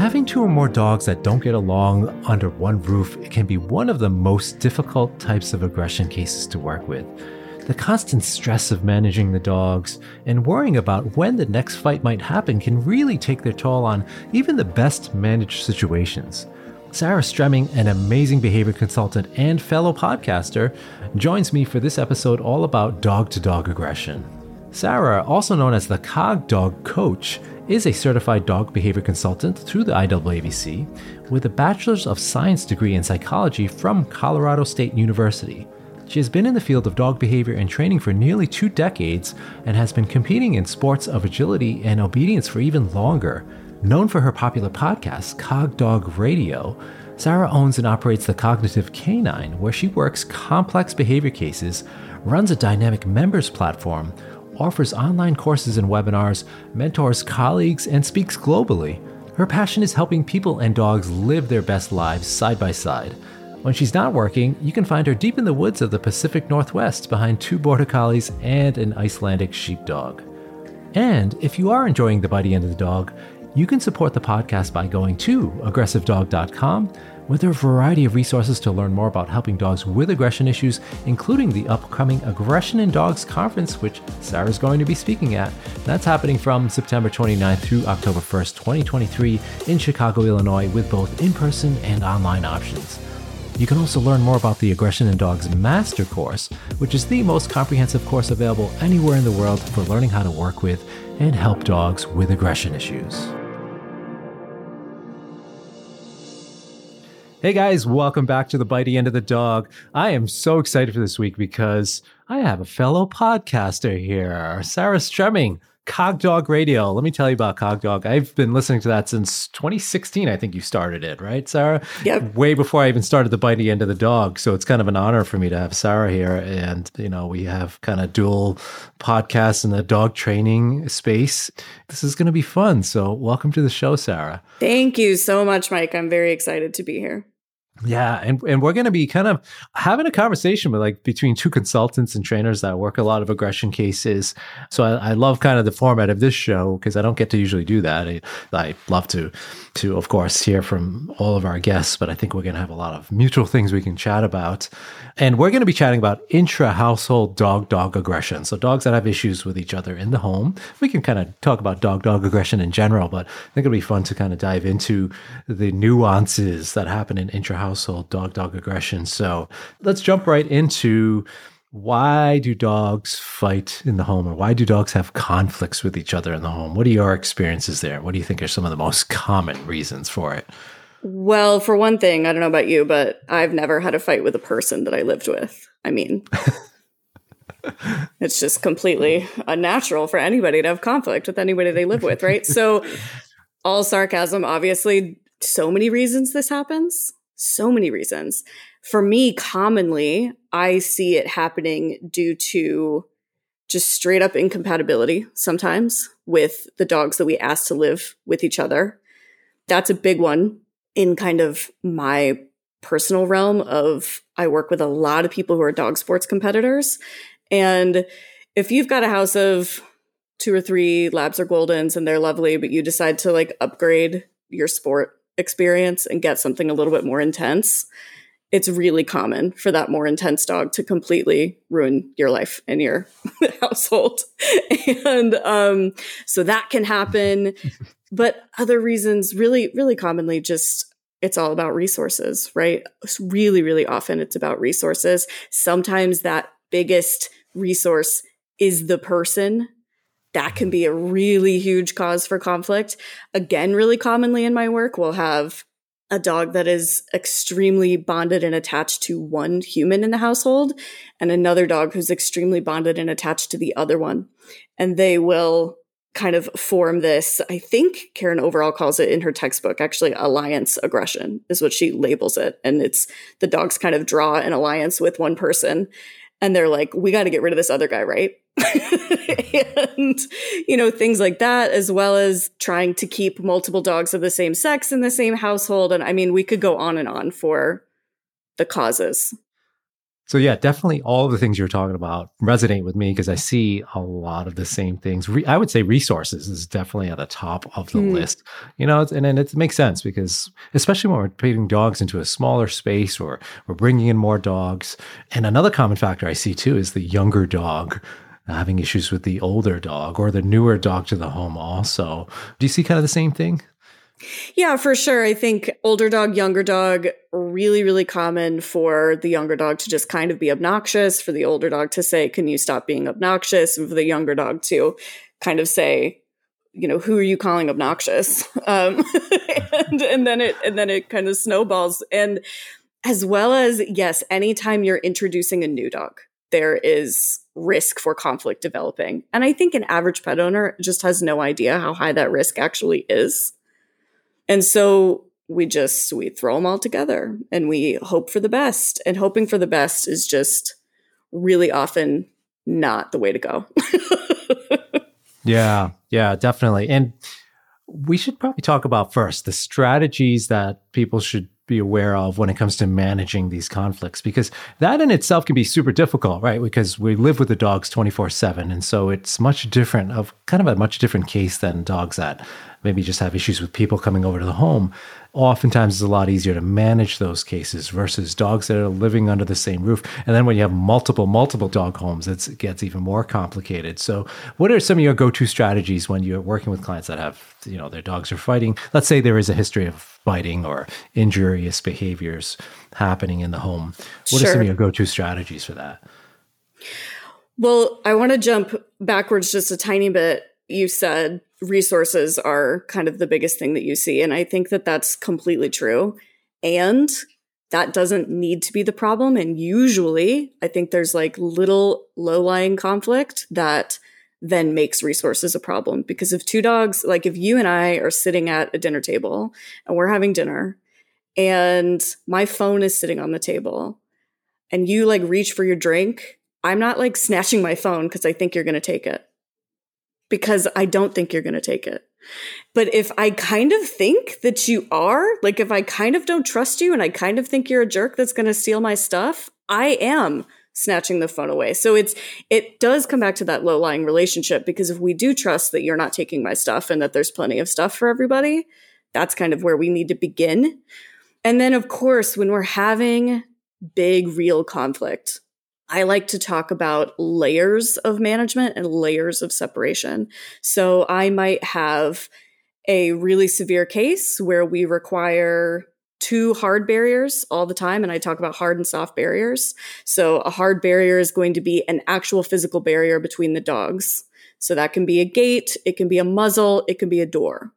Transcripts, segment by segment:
Having two or more dogs that don't get along under one roof can be one of the most difficult types of aggression cases to work with. The constant stress of managing the dogs and worrying about when the next fight might happen can really take their toll on even the best managed situations. Sarah Stremming, an amazing behavior consultant and fellow podcaster, joins me for this episode all about dog to dog aggression. Sarah, also known as the COG Dog Coach, is a certified dog behavior consultant through the IAABC with a Bachelor's of Science degree in psychology from Colorado State University. She has been in the field of dog behavior and training for nearly two decades and has been competing in sports of agility and obedience for even longer. Known for her popular podcast, Cog Dog Radio, Sarah owns and operates the Cognitive Canine, where she works complex behavior cases, runs a dynamic members platform, offers online courses and webinars, mentors colleagues, and speaks globally. Her passion is helping people and dogs live their best lives side by side. When she's not working, you can find her deep in the woods of the Pacific Northwest behind two border collies and an Icelandic sheepdog. And if you are enjoying the Bitey End of the Dog, you can support the podcast by going to aggressivedog.com with a variety of resources to learn more about helping dogs with aggression issues, including the upcoming Aggression in Dogs Conference, which Sarah's going to be speaking at. That's happening from September 29th through October 1st, 2023, in Chicago, Illinois, with both in person and online options. You can also learn more about the Aggression in Dogs Master Course, which is the most comprehensive course available anywhere in the world for learning how to work with and help dogs with aggression issues. Hey guys, welcome back to the Bitey End of the Dog. I am so excited for this week because I have a fellow podcaster here, Sarah Stremming, Cog Dog Radio. Let me tell you about Cogdog. I've been listening to that since 2016. I think you started it, right, Sarah? Yep. Way before I even started the Bitey End of the Dog. So it's kind of an honor for me to have Sarah here. And, you know, we have kind of dual podcasts in the dog training space. This is going to be fun. So welcome to the show, Sarah. Thank you so much, Mike. I'm very excited to be here. Yeah, and, and we're going to be kind of having a conversation with like between two consultants and trainers that work a lot of aggression cases. So I, I love kind of the format of this show because I don't get to usually do that. I, I love to to of course hear from all of our guests, but I think we're going to have a lot of mutual things we can chat about. And we're going to be chatting about intra household dog dog aggression. So dogs that have issues with each other in the home. We can kind of talk about dog dog aggression in general, but I think it'll be fun to kind of dive into the nuances that happen in intra household dog dog aggression. So let's jump right into why do dogs fight in the home or why do dogs have conflicts with each other in the home? What are your experiences there? What do you think are some of the most common reasons for it? Well, for one thing, I don't know about you, but I've never had a fight with a person that I lived with. I mean, it's just completely unnatural for anybody to have conflict with anybody they live with, right? So, all sarcasm, obviously, so many reasons this happens. So many reasons. For me, commonly, I see it happening due to just straight up incompatibility sometimes with the dogs that we ask to live with each other. That's a big one in kind of my personal realm of I work with a lot of people who are dog sports competitors. And if you've got a house of two or three labs or goldens and they're lovely, but you decide to like upgrade your sport experience and get something a little bit more intense, it's really common for that more intense dog to completely ruin your life and your household. and um, so that can happen. but other reasons, really, really commonly, just it's all about resources, right? Really, really often it's about resources. Sometimes that biggest resource is the person. That can be a really huge cause for conflict. Again, really commonly in my work, we'll have a dog that is extremely bonded and attached to one human in the household and another dog who's extremely bonded and attached to the other one. And they will kind of form this, I think Karen Overall calls it in her textbook, actually alliance aggression is what she labels it. And it's the dogs kind of draw an alliance with one person and they're like, we got to get rid of this other guy, right? and, you know, things like that, as well as trying to keep multiple dogs of the same sex in the same household. And I mean, we could go on and on for the causes. So yeah, definitely all the things you're talking about resonate with me because I see a lot of the same things. Re- I would say resources is definitely at the top of the mm. list. You know, and, and it makes sense because especially when we're putting dogs into a smaller space or we're bringing in more dogs. And another common factor I see too is the younger dog having issues with the older dog or the newer dog to the home also. Do you see kind of the same thing? Yeah, for sure. I think older dog, younger dog, really, really common for the younger dog to just kind of be obnoxious, for the older dog to say, Can you stop being obnoxious? And for the younger dog to kind of say, you know, who are you calling obnoxious? Um, and, and then it and then it kind of snowballs. And as well as, yes, anytime you're introducing a new dog, there is risk for conflict developing. And I think an average pet owner just has no idea how high that risk actually is. And so we just we throw them all together and we hope for the best. And hoping for the best is just really often not the way to go. yeah, yeah, definitely. And we should probably talk about first the strategies that people should be aware of when it comes to managing these conflicts because that in itself can be super difficult right? Because we live with the dogs 24/7 and so it's much different of kind of a much different case than dogs that maybe just have issues with people coming over to the home. Oftentimes, it's a lot easier to manage those cases versus dogs that are living under the same roof. And then when you have multiple, multiple dog homes, it gets even more complicated. So, what are some of your go-to strategies when you're working with clients that have, you know, their dogs are fighting? Let's say there is a history of biting or injurious behaviors happening in the home. What sure. are some of your go-to strategies for that? Well, I want to jump backwards just a tiny bit. You said resources are kind of the biggest thing that you see. And I think that that's completely true. And that doesn't need to be the problem. And usually, I think there's like little low lying conflict that then makes resources a problem. Because if two dogs, like if you and I are sitting at a dinner table and we're having dinner and my phone is sitting on the table and you like reach for your drink, I'm not like snatching my phone because I think you're going to take it because I don't think you're going to take it. But if I kind of think that you are, like if I kind of don't trust you and I kind of think you're a jerk that's going to steal my stuff, I am snatching the phone away. So it's it does come back to that low-lying relationship because if we do trust that you're not taking my stuff and that there's plenty of stuff for everybody, that's kind of where we need to begin. And then of course, when we're having big real conflict, I like to talk about layers of management and layers of separation. So I might have a really severe case where we require two hard barriers all the time. And I talk about hard and soft barriers. So a hard barrier is going to be an actual physical barrier between the dogs. So that can be a gate, it can be a muzzle, it can be a door.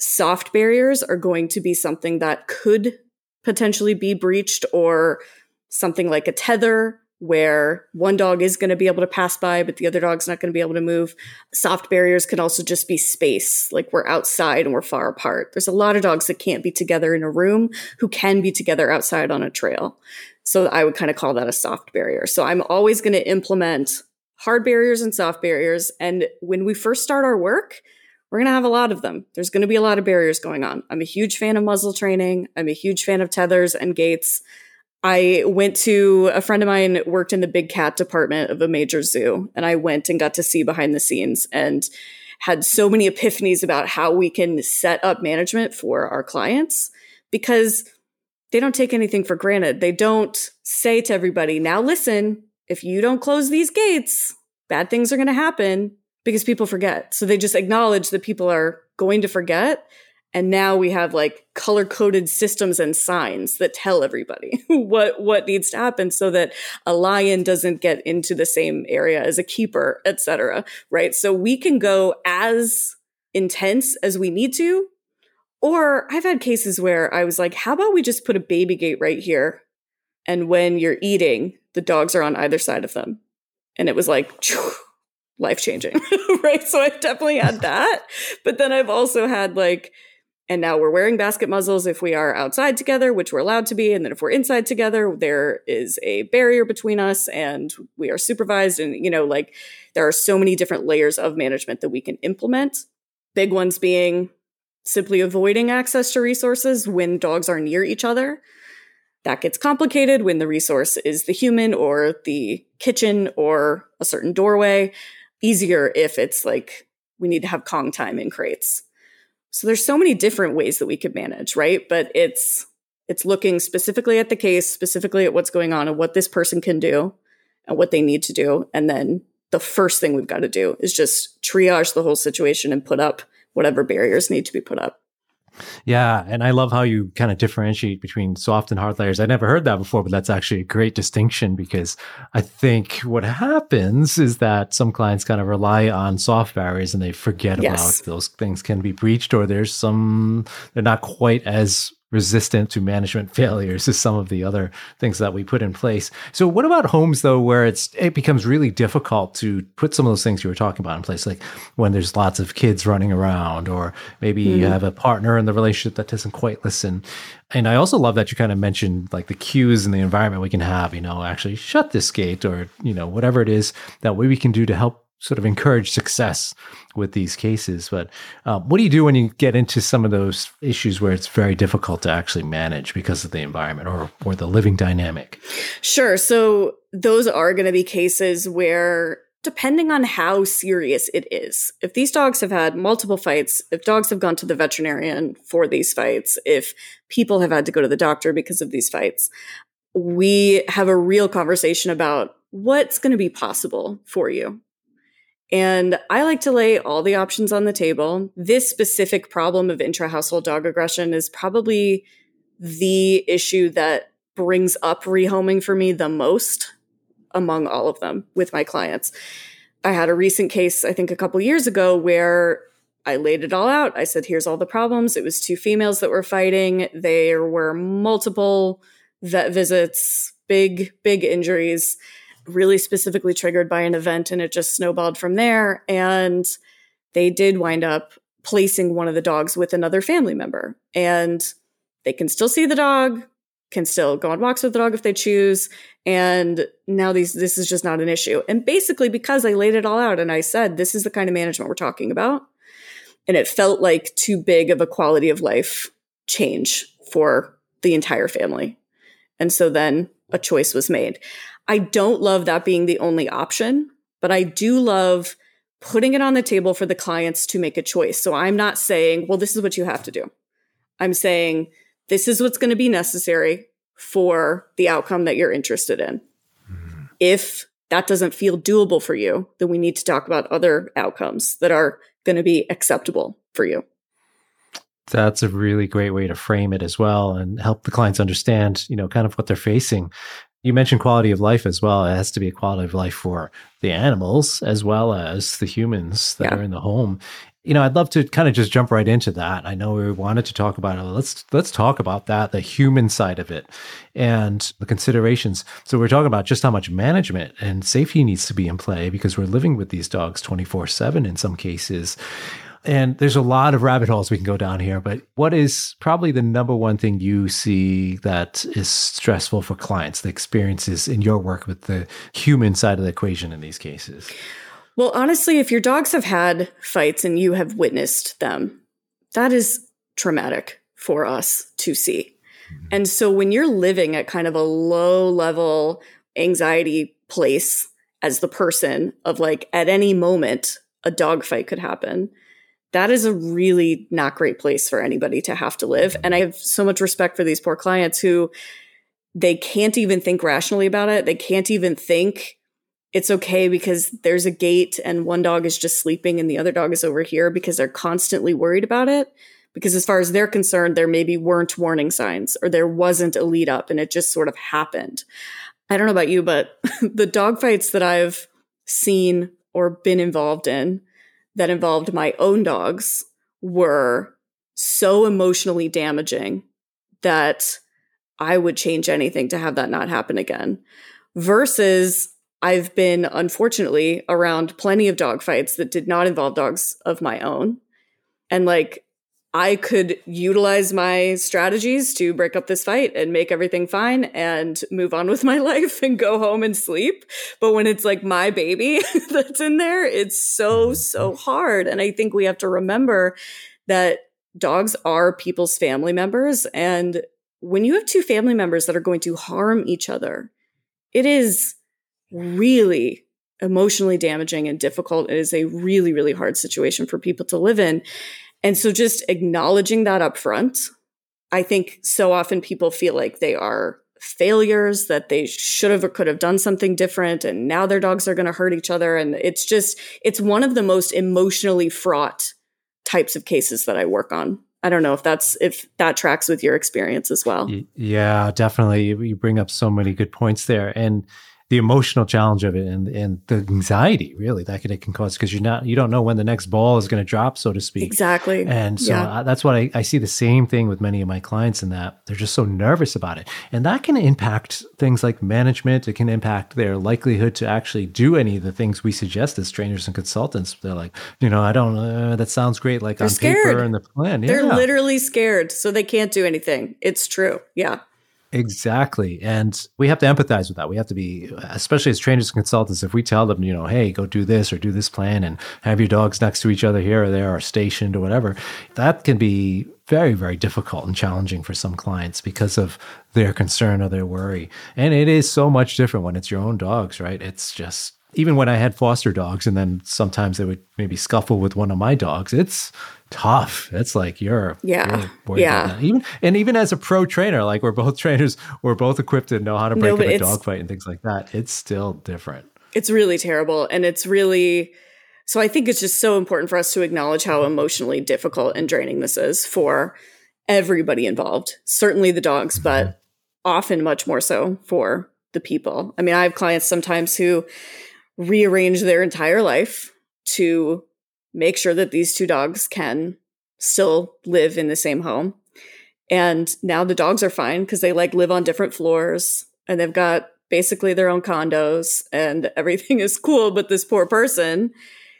Soft barriers are going to be something that could potentially be breached or something like a tether where one dog is going to be able to pass by, but the other dog's not going to be able to move. Soft barriers can also just be space, like we're outside and we're far apart. There's a lot of dogs that can't be together in a room who can be together outside on a trail. So I would kind of call that a soft barrier. So I'm always going to implement hard barriers and soft barriers. And when we first start our work, we're going to have a lot of them. There's going to be a lot of barriers going on. I'm a huge fan of muzzle training. I'm a huge fan of tethers and gates. I went to a friend of mine worked in the big cat department of a major zoo, and I went and got to see behind the scenes and had so many epiphanies about how we can set up management for our clients because they don't take anything for granted. They don't say to everybody, now listen, if you don't close these gates, bad things are going to happen because people forget. So they just acknowledge that people are going to forget and now we have like color coded systems and signs that tell everybody what what needs to happen so that a lion doesn't get into the same area as a keeper etc right? So we can go as intense as we need to. Or i've had cases where i was like how about we just put a baby gate right here? And when you're eating the dogs are on either side of them. And it was like life changing right? So i definitely had that. But then i've also had like and now we're wearing basket muzzles if we are outside together, which we're allowed to be. And then if we're inside together, there is a barrier between us and we are supervised. And, you know, like there are so many different layers of management that we can implement. Big ones being simply avoiding access to resources when dogs are near each other. That gets complicated when the resource is the human or the kitchen or a certain doorway. Easier if it's like we need to have Kong time in crates. So there's so many different ways that we could manage, right? But it's it's looking specifically at the case, specifically at what's going on and what this person can do and what they need to do. And then the first thing we've got to do is just triage the whole situation and put up whatever barriers need to be put up. Yeah, and I love how you kind of differentiate between soft and hard layers. I never heard that before, but that's actually a great distinction because I think what happens is that some clients kind of rely on soft barriers and they forget yes. about those things can be breached or there's some they're not quite as resistant to management failures as some of the other things that we put in place. So what about homes though where it's it becomes really difficult to put some of those things you were talking about in place like when there's lots of kids running around or maybe mm-hmm. you have a partner in the relationship that doesn't quite listen. And I also love that you kind of mentioned like the cues in the environment we can have, you know, actually shut this gate or, you know, whatever it is that way we can do to help sort of encourage success with these cases. But uh, what do you do when you get into some of those issues where it's very difficult to actually manage because of the environment or, or the living dynamic? Sure. So those are going to be cases where depending on how serious it is. If these dogs have had multiple fights, if dogs have gone to the veterinarian for these fights, if people have had to go to the doctor because of these fights, we have a real conversation about what's going to be possible for you. And I like to lay all the options on the table. This specific problem of intra household dog aggression is probably the issue that brings up rehoming for me the most among all of them with my clients. I had a recent case, I think a couple years ago, where I laid it all out. I said, here's all the problems. It was two females that were fighting. There were multiple vet visits, big, big injuries really specifically triggered by an event and it just snowballed from there. And they did wind up placing one of the dogs with another family member. And they can still see the dog, can still go on walks with the dog if they choose. And now these this is just not an issue. And basically because I laid it all out and I said this is the kind of management we're talking about. And it felt like too big of a quality of life change for the entire family. And so then a choice was made. I don't love that being the only option, but I do love putting it on the table for the clients to make a choice. So I'm not saying, well, this is what you have to do. I'm saying, this is what's going to be necessary for the outcome that you're interested in. Mm-hmm. If that doesn't feel doable for you, then we need to talk about other outcomes that are going to be acceptable for you. That's a really great way to frame it as well and help the clients understand, you know, kind of what they're facing you mentioned quality of life as well. It has to be a quality of life for the animals as well as the humans that yeah. are in the home. You know, I'd love to kind of just jump right into that. I know we wanted to talk about it. Let's let's talk about that, the human side of it, and the considerations. So we're talking about just how much management and safety needs to be in play because we're living with these dogs twenty four seven in some cases. And there's a lot of rabbit holes we can go down here, but what is probably the number one thing you see that is stressful for clients, the experiences in your work with the human side of the equation in these cases? Well, honestly, if your dogs have had fights and you have witnessed them, that is traumatic for us to see. Mm-hmm. And so when you're living at kind of a low level anxiety place as the person of like at any moment a dog fight could happen that is a really not great place for anybody to have to live. And I have so much respect for these poor clients who they can't even think rationally about it. They can't even think it's okay because there's a gate and one dog is just sleeping and the other dog is over here because they're constantly worried about it. Because as far as they're concerned, there maybe weren't warning signs or there wasn't a lead up and it just sort of happened. I don't know about you, but the dog fights that I've seen or been involved in, that involved my own dogs were so emotionally damaging that I would change anything to have that not happen again. Versus I've been unfortunately around plenty of dog fights that did not involve dogs of my own. And like I could utilize my strategies to break up this fight and make everything fine and move on with my life and go home and sleep. But when it's like my baby that's in there, it's so, so hard. And I think we have to remember that dogs are people's family members and when you have two family members that are going to harm each other, it is really emotionally damaging and difficult. It is a really, really hard situation for people to live in. And so just acknowledging that up front, I think so often people feel like they are failures that they should have or could have done something different and now their dogs are going to hurt each other and it's just it's one of the most emotionally fraught types of cases that I work on. I don't know if that's if that tracks with your experience as well. Yeah, definitely. You bring up so many good points there and the emotional challenge of it and and the anxiety really that it can cause because you're not you don't know when the next ball is going to drop so to speak. Exactly. And so yeah. I, that's what I, I see the same thing with many of my clients in that they're just so nervous about it. And that can impact things like management. It can impact their likelihood to actually do any of the things we suggest as trainers and consultants. They're like you know i don't uh, that sounds great like they're on scared. paper and the plan. They're literally scared so they can't do anything. It's true. Yeah Exactly. And we have to empathize with that. We have to be, especially as trainers and consultants, if we tell them, you know, hey, go do this or do this plan and have your dogs next to each other here or there or stationed or whatever, that can be very, very difficult and challenging for some clients because of their concern or their worry. And it is so much different when it's your own dogs, right? It's just, even when I had foster dogs and then sometimes they would maybe scuffle with one of my dogs, it's, tough. It's like you're yeah yeah even and even as a pro trainer, like we're both trainers, we're both equipped to know how to break no, up a dog fight and things like that. It's still different. It's really terrible, and it's really so. I think it's just so important for us to acknowledge how emotionally difficult and draining this is for everybody involved. Certainly the dogs, mm-hmm. but often much more so for the people. I mean, I have clients sometimes who rearrange their entire life to make sure that these two dogs can still live in the same home. And now the dogs are fine because they like live on different floors and they've got basically their own condos and everything is cool. But this poor person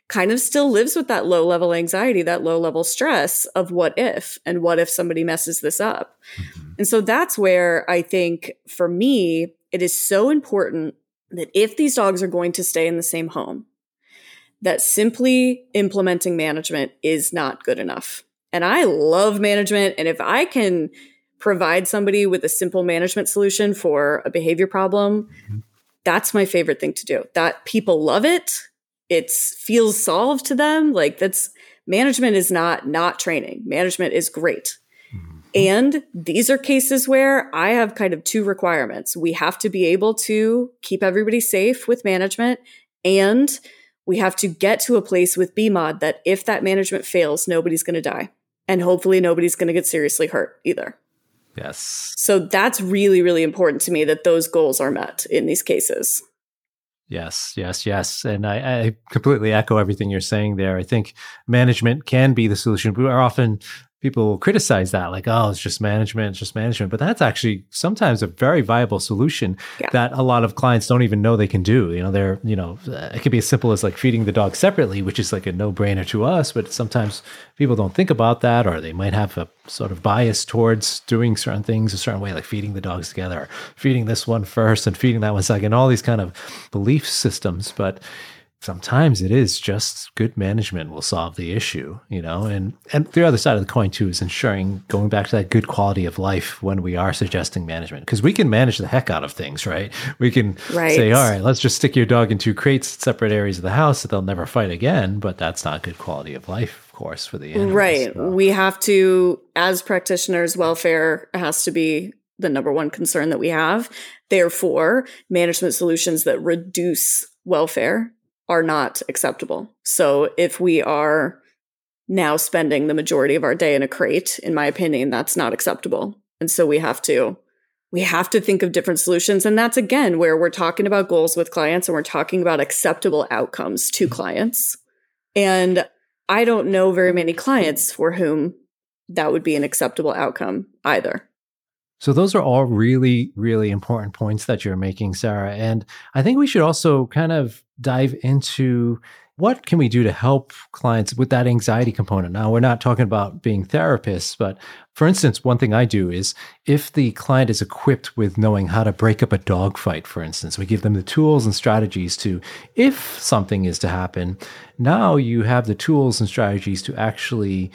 kind of still lives with that low level anxiety, that low level stress of what if and what if somebody messes this up. Mm-hmm. And so that's where I think for me, it is so important that if these dogs are going to stay in the same home, that simply implementing management is not good enough. And I love management. And if I can provide somebody with a simple management solution for a behavior problem, mm-hmm. that's my favorite thing to do. That people love it. It feels solved to them. Like that's management is not not training. Management is great. Mm-hmm. And these are cases where I have kind of two requirements. We have to be able to keep everybody safe with management and we have to get to a place with BMOD that if that management fails, nobody's going to die. And hopefully nobody's going to get seriously hurt either. Yes. So that's really, really important to me that those goals are met in these cases. Yes, yes, yes. And I, I, completely echo everything you're saying there. I think management can be the solution. We are often people will criticize that like oh it's just management it's just management. But that's actually sometimes a very viable solution yeah. that a lot of clients don't even know they can do. You know they're you know uh, it could be as simple as like feeding the dog separately which is like a no-brainer to us but sometimes people don't think about that or they might have a sort of bias towards doing certain things a certain way like feeding the dogs together or feeding this one first and feeding that one second all these kind of belief systems. But sometimes it is just good management will solve the issue you know? And and the other side of the coin too is ensuring going back to that good quality of life when we are suggesting management because we can manage the heck out of things right? We can right. say all right let's just stick your dog in two crates separate areas of the house that they'll never fight again. But that's not good quality of life of course for the animals right. so. we have to as practitioners welfare has to be the number one concern that we have. Therefore management solutions that reduce welfare are not acceptable. So if we are now spending the majority of our day in a crate, in my opinion, that's not acceptable. And so we have to we have to think of different solutions and that's again where we're talking about goals with clients and we're talking about acceptable outcomes to clients. And I don't know very many clients for whom that would be an acceptable outcome either. So those are all really, really important points that you're making, Sarah. And I think we should also kind of dive into what can we do to help clients with that anxiety component? Now, we're not talking about being therapists, but for instance, one thing I do is if the client is equipped with knowing how to break up a dog fight, for instance, we give them the tools and strategies to, if something is to happen, now you have the tools and strategies to actually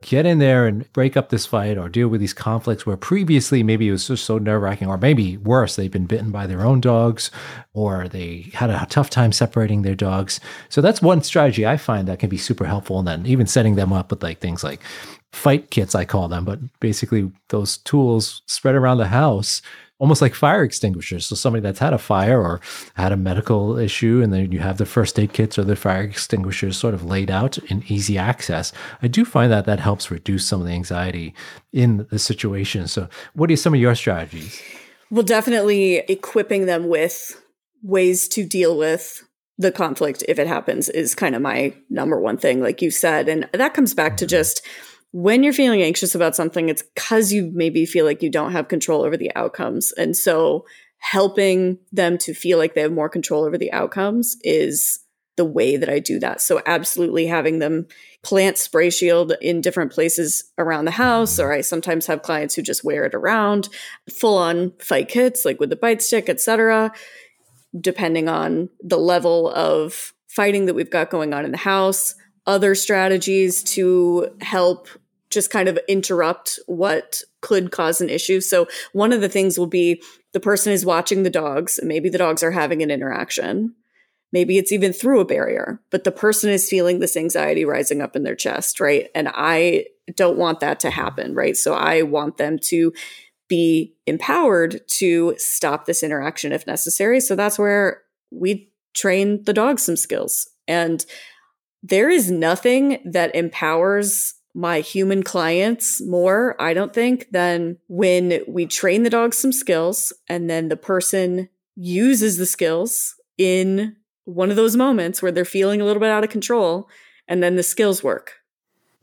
get in there and break up this fight or deal with these conflicts where previously maybe it was just so nerve wracking, or maybe worse, they've been bitten by their own dogs or they had a tough time separating their dogs. So that's one strategy I find that can be super helpful. And then even setting them up with like things like fight kits, I call them, but basically those tools spread around the house almost like fire extinguishers. So somebody that's had a fire or had a medical issue, and then you have the first aid kits or the fire extinguishers sort of laid out in easy access. I do find that that helps reduce some of the anxiety in the situation. So, what are some of your strategies? Well, definitely equipping them with ways to deal with the conflict if it happens is kind of my number one thing, like you said. And that comes back to mm-hmm. just when you're feeling anxious about something, it's because you maybe feel like you don't have control over the outcomes. And so helping them to feel like they have more control over the outcomes is the way that I do that. So absolutely having them plant spray shield in different places around the house, or I sometimes have clients who just wear it around, full on fight kits, like with the bite stick, etc. Depending on the level of fighting that we've got going on in the house, other strategies to help just kind of interrupt what could cause an issue. So one of the things will be the person is watching the dogs, and maybe the dogs are having an interaction. Maybe it's even through a barrier, but the person is feeling this anxiety rising up in their chest, right? And I don't want that to happen, right? So I want them to be empowered to stop this interaction if necessary. So that's where we train the dogs some skills. And there is nothing that empowers my human clients more, I don't think, than when we train the dog some skills and then the person uses the skills in one of those moments where they're feeling a little bit out of control and then the skills work.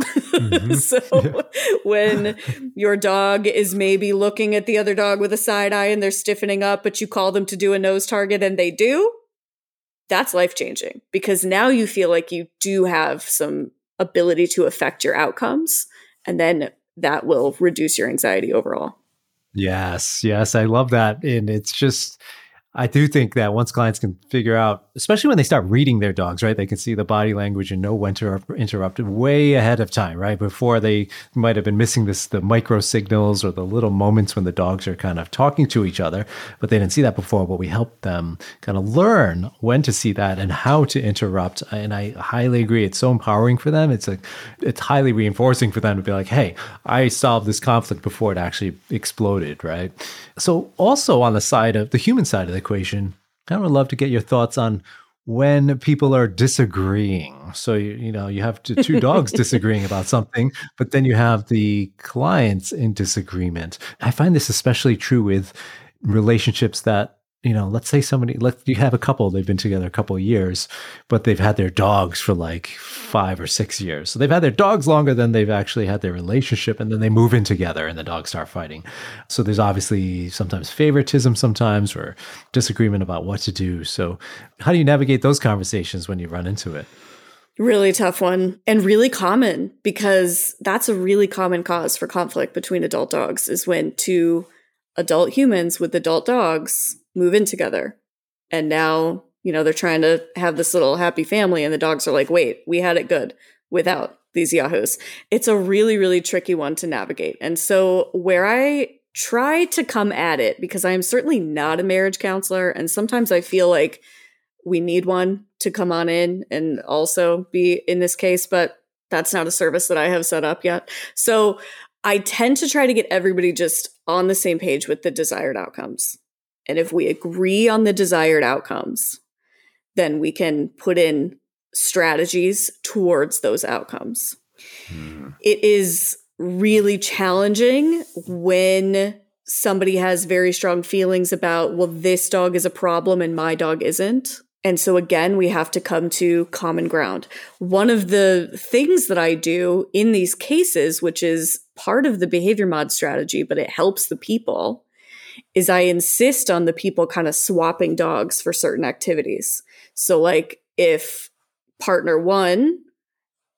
Mm-hmm. so yeah. when your dog is maybe looking at the other dog with a side eye and they're stiffening up, but you call them to do a nose target and they do, that's life changing because now you feel like you do have some ability to affect your outcomes. And then that will reduce your anxiety overall. Yes, yes, I love that. And it's just, I do think that once clients can figure out, especially when they start reading their dogs, right, they can see the body language and know when to interrupt way ahead of time, right, before they might have been missing this the micro signals or the little moments when the dogs are kind of talking to each other, but they didn't see that before. But we help them kind of learn when to see that and how to interrupt. And I highly agree, it's so empowering for them. It's like it's highly reinforcing for them to be like, hey, I solved this conflict before it actually exploded, right? So also on the side of the human side of the equation, I would love to get your thoughts on when people are disagreeing. So you, you know you have two dogs disagreeing about something, but then you have the clients in disagreement. I find this especially true with relationships that you know, let's say somebody, let you have a couple, they've been together a couple years, but they've had their dogs for like five or six years. So they've had their dogs longer than they've actually had their relationship. And then they move in together and the dogs start fighting. So there's obviously sometimes favoritism, sometimes, or disagreement about what to do. So, how do you navigate those conversations when you run into it? Really tough one and really common because that's a really common cause for conflict between adult dogs is when two adult humans with adult dogs move in together. And now, you know, they're trying to have this little happy family, and the dogs are like, wait, we had it good without these Yahoos. It's a really, really tricky one to navigate. And so, where I try to come at it, because I am certainly not a marriage counselor, and sometimes I feel like we need one to come on in and also be in this case, but that's not a service that I have set up yet. So, I tend to try to get everybody just on the same page with the desired outcomes. And if we agree on the desired outcomes, then we can put in strategies towards those outcomes. Mm. It is really challenging when somebody has very strong feelings about, well, this dog is a problem and my dog isn't. And so again, we have to come to common ground. One of the things that I do in these cases, which is part of the behavior mod strategy, but it helps the people, is I insist on the people kind of swapping dogs for certain activities. So, like if partner one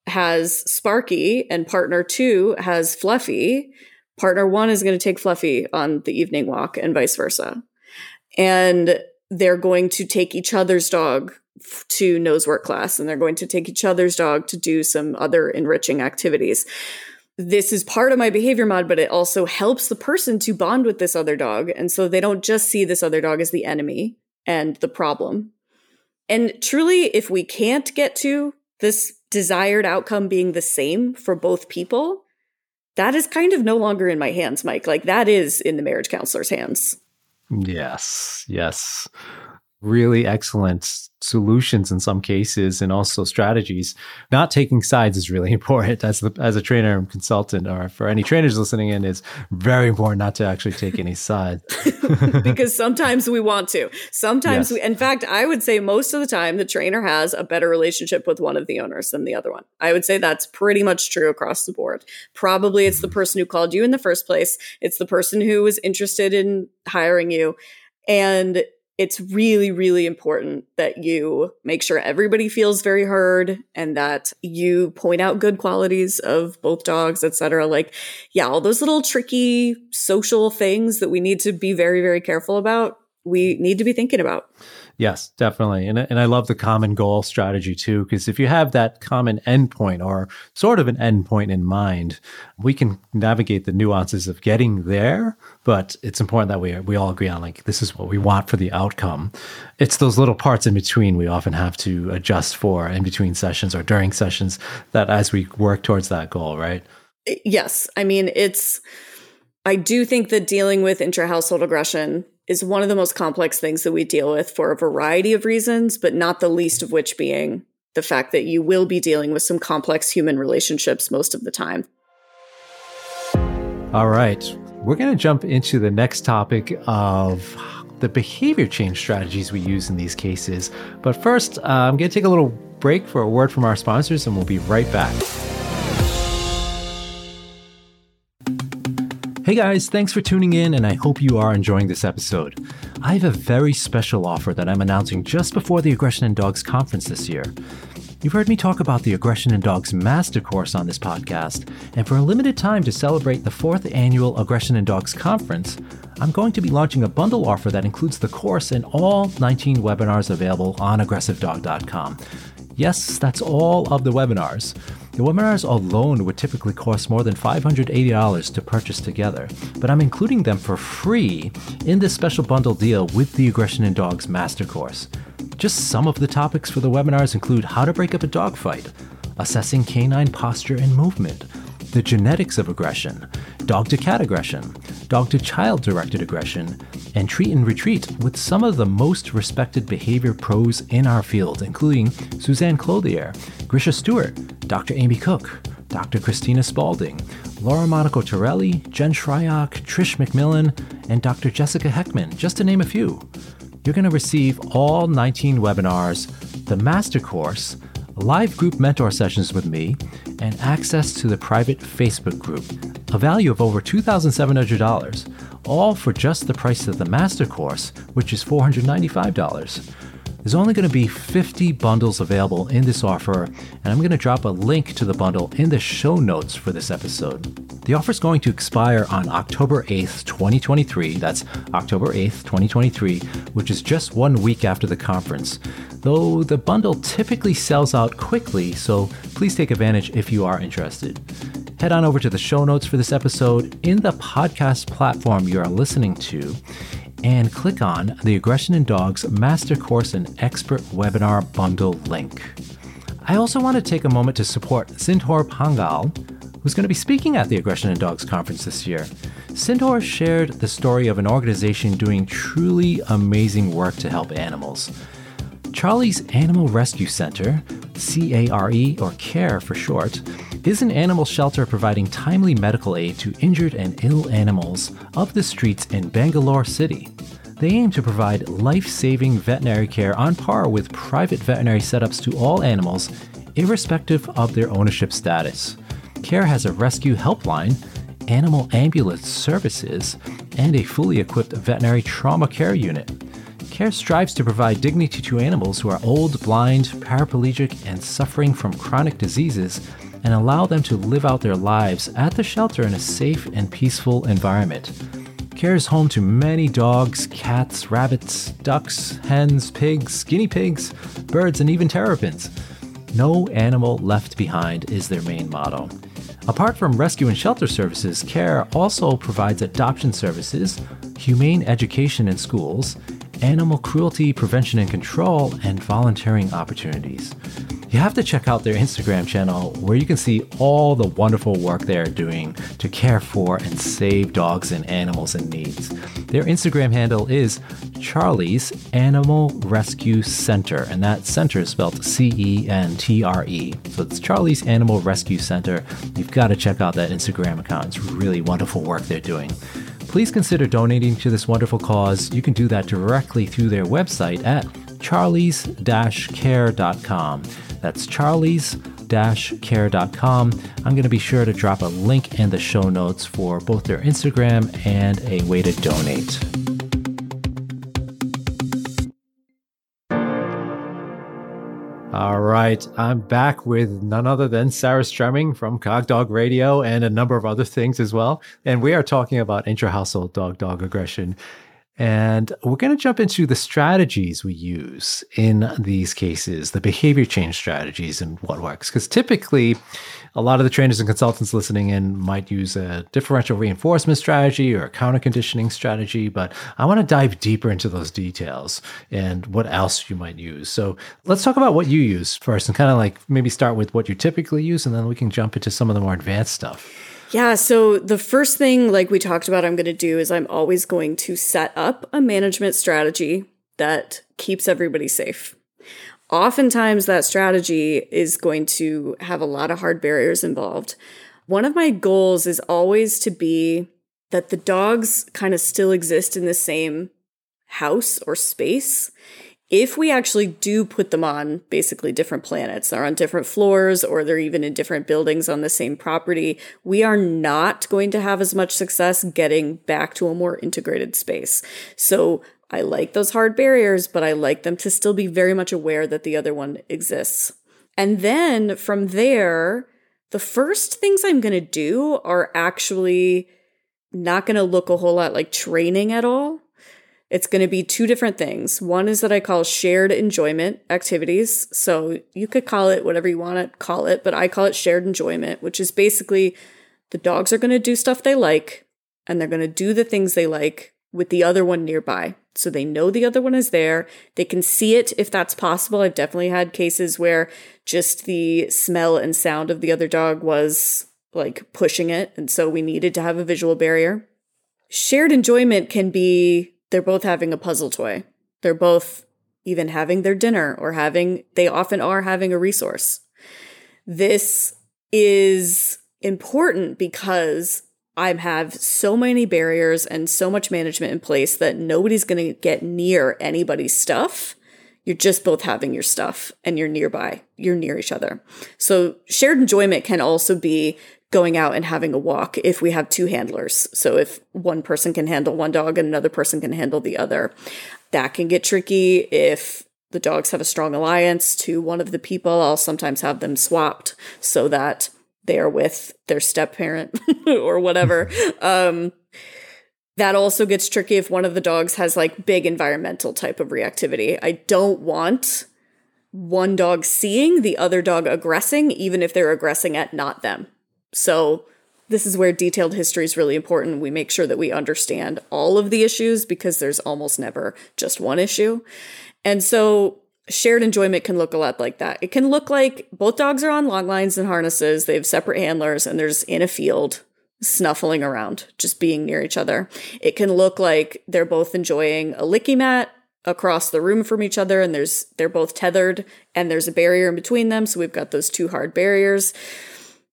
has Sparky and partner two has Fluffy, partner one is going to take Fluffy on the evening walk and vice versa. And they're going to take each other's dog to nose work class and they're going to take each other's dog to do some other enriching activities this is part of my behavior mod, but it also helps the person to bond with this other dog. And so they don't just see this other dog as the enemy and the problem. And truly, if we can't get to this desired outcome being the same for both people, that is kind of no longer in my hands, Mike. Like that is in the marriage counselor's hands. Yes, yes really excellent solutions in some cases and also strategies. Not taking sides is really important as the, as a trainer and consultant or for any trainers listening in is very important not to actually take any side. because sometimes we want to. Sometimes yes. we in fact I would say most of the time the trainer has a better relationship with one of the owners than the other one. I would say that's pretty much true across the board. Probably it's the mm-hmm. person who called you in the first place. It's the person who was interested in hiring you. And it's really, really important that you make sure everybody feels very heard and that you point out good qualities of both dogs, etc. Like, yeah, all those little tricky social things that we need to be very, very careful about, we need to be thinking about. Yes, definitely. And, and I love the common goal strategy too, because if you have that common endpoint or sort of an endpoint in mind, we can navigate the nuances of getting there. But it's important that we, we all agree on like, this is what we want for the outcome. It's those little parts in between we often have to adjust for in between sessions or during sessions that as we work towards that goal, right? Yes. I mean, it's, I do think that dealing with intra household aggression is one of the most complex things that we deal with for a variety of reasons, but not the least of which being the fact that you will be dealing with some complex human relationships most of the time. All right. We're going to jump into the next topic of the behavior change strategies we use in these cases. But first, uh, I'm going to take a little break for a word from our sponsors, and we'll be right back. Hey guys, thanks for tuning in, and I hope you are enjoying this episode. I have a very special offer that I'm announcing just before the Aggression in Dogs conference this year. You've heard me talk about the Aggression in Dogs Master Course on this podcast, and for a limited time to celebrate the fourth annual Aggression in Dogs conference, I'm going to be launching a bundle offer that includes the course and all 19 webinars available on aggressivedog.com. Yes, that's all of the webinars. The webinars alone would typically cost more than $580 to purchase together, but I'm including them for free in this special bundle deal with the Aggression in Dogs Master Course. Just some of the topics for the webinars include how to break up a dog fight, assessing canine posture and movement, the genetics of aggression, dog to cat aggression, dog to child directed aggression, and treat and retreat with some of the most respected behavior pros in our field, including Suzanne Clothier, Grisha Stewart, Dr. Amy Cook, Dr. Kristina Spaulding, Laura Monaco Torelli, Jen Shryock, Trish McMillan, and Dr. Jessica Hekman, just to name a few. You're going to receive all 19 webinars, the master course, live group mentor sessions with me, and access to the private Facebook group, a value of over $2,700, all for just the price of the master course, which is $495. There's only going to be 50 bundles available in this offer, and I'm going to drop a link to the bundle in the show notes for this episode. The offer is going to expire on October 8th, 2023. That's October 8th, 2023, which is just one week after the conference. Though the bundle typically sells out quickly, so please take advantage if you are interested. Head on over to the show notes for this episode in the podcast platform you are listening to and click on the Aggression in Dogs Master Course and Expert Webinar Bundle link. I also want to take a moment to support Sindhoor Pangal, who's going to be speaking at the Aggression in Dogs conference this year. Sindhoor shared the story of an organization doing truly amazing work to help animals. Charlie's Animal Rescue Center, CARE or CARE for short, is an animal shelter providing timely medical aid to injured and ill animals of the streets in Bangalore City. They aim to provide life saving veterinary care on par with private veterinary setups to all animals, irrespective of their ownership status. CARE has a rescue helpline, animal ambulance services, and a fully equipped veterinary trauma care unit. CARE strives to provide dignity to animals who are old, blind, paraplegic, and suffering from chronic diseases and allow them to live out their lives at the shelter in a safe and peaceful environment. CARE is home to many dogs, cats, rabbits, ducks, hens, pigs, guinea pigs, birds, and even terrapins. No animal left behind is their main motto. Apart from rescue and shelter services, CARE also provides adoption services, humane education in schools, animal cruelty prevention and control, and volunteering opportunities. You have to check out their Instagram channel where you can see all the wonderful work they are doing to care for and save dogs and animals in need. Their Instagram handle is Charlie's Animal Rescue Center, and that center is spelled C E N T R E. So it's Charlie's Animal Rescue Center. You've got to check out that Instagram account. It's really wonderful work they're doing please consider donating to this wonderful cause. You can do that directly through their website at charlies-care.com. That's charlies-care.com. I'm going to be sure to drop a link in the show notes for both their Instagram and a way to donate. All right, I'm back with none other than Sarah Stremming from Cog Dog Radio and a number of other things as well. And we are talking about intra-household dog-dog aggression. And we're going to jump into the strategies we use in these cases, the behavior change strategies and what works. Because typically, a lot of the trainers and consultants listening in might use a differential reinforcement strategy or a counter conditioning strategy, but I want to dive deeper into those details and what else you might use. So let's talk about what you use first and kind of like maybe start with what you typically use, and then we can jump into some of the more advanced stuff. Yeah. So the first thing, like we talked about, I'm going to do is I'm always going to set up a management strategy that keeps everybody safe. Oftentimes, that strategy is going to have a lot of hard barriers involved. One of my goals is always to be that the dogs kind of still exist in the same house or space if we actually do put them on basically different planets, they're on different floors or they're even in different buildings on the same property, we are not going to have as much success getting back to a more integrated space. So I like those hard barriers, but I like them to still be very much aware that the other one exists. And then from there, the first things I'm going to do are actually not going to look a whole lot like training at all. It's going to be two different things. One is that I call shared enjoyment activities. So you could call it whatever you want to call it, but I call it shared enjoyment, which is basically the dogs are going to do stuff they like and they're going to do the things they like with the other one nearby. So they know the other one is there. They can see it if that's possible. I've definitely had cases where just the smell and sound of the other dog was like pushing it. And so we needed to have a visual barrier. Shared enjoyment can be they're both having a puzzle toy. They're both even having their dinner or having, they often are having a resource. This is important because I have so many barriers and so much management in place that nobody's going to get near anybody's stuff. You're just both having your stuff and you're nearby, you're near each other. So, shared enjoyment can also be going out and having a walk if we have two handlers. So if one person can handle one dog and another person can handle the other, that can get tricky if the dogs have a strong alliance to one of the people. I'll sometimes have them swapped so that they are with their step parent or whatever. um, that also gets tricky if one of the dogs has like big environmental type of reactivity. I don't want one dog seeing the other dog aggressing, even if they're aggressing at not them. So, this is where detailed history is really important. We make sure that we understand all of the issues because there's almost never just one issue. And so, shared enjoyment can look a lot like that. It can look like both dogs are on long lines and harnesses, they have separate handlers, and they're just in a field snuffling around, just being near each other. It can look like they're both enjoying a licky mat across the room from each other and there's they're both tethered and there's a barrier in between them so we've got those two hard barriers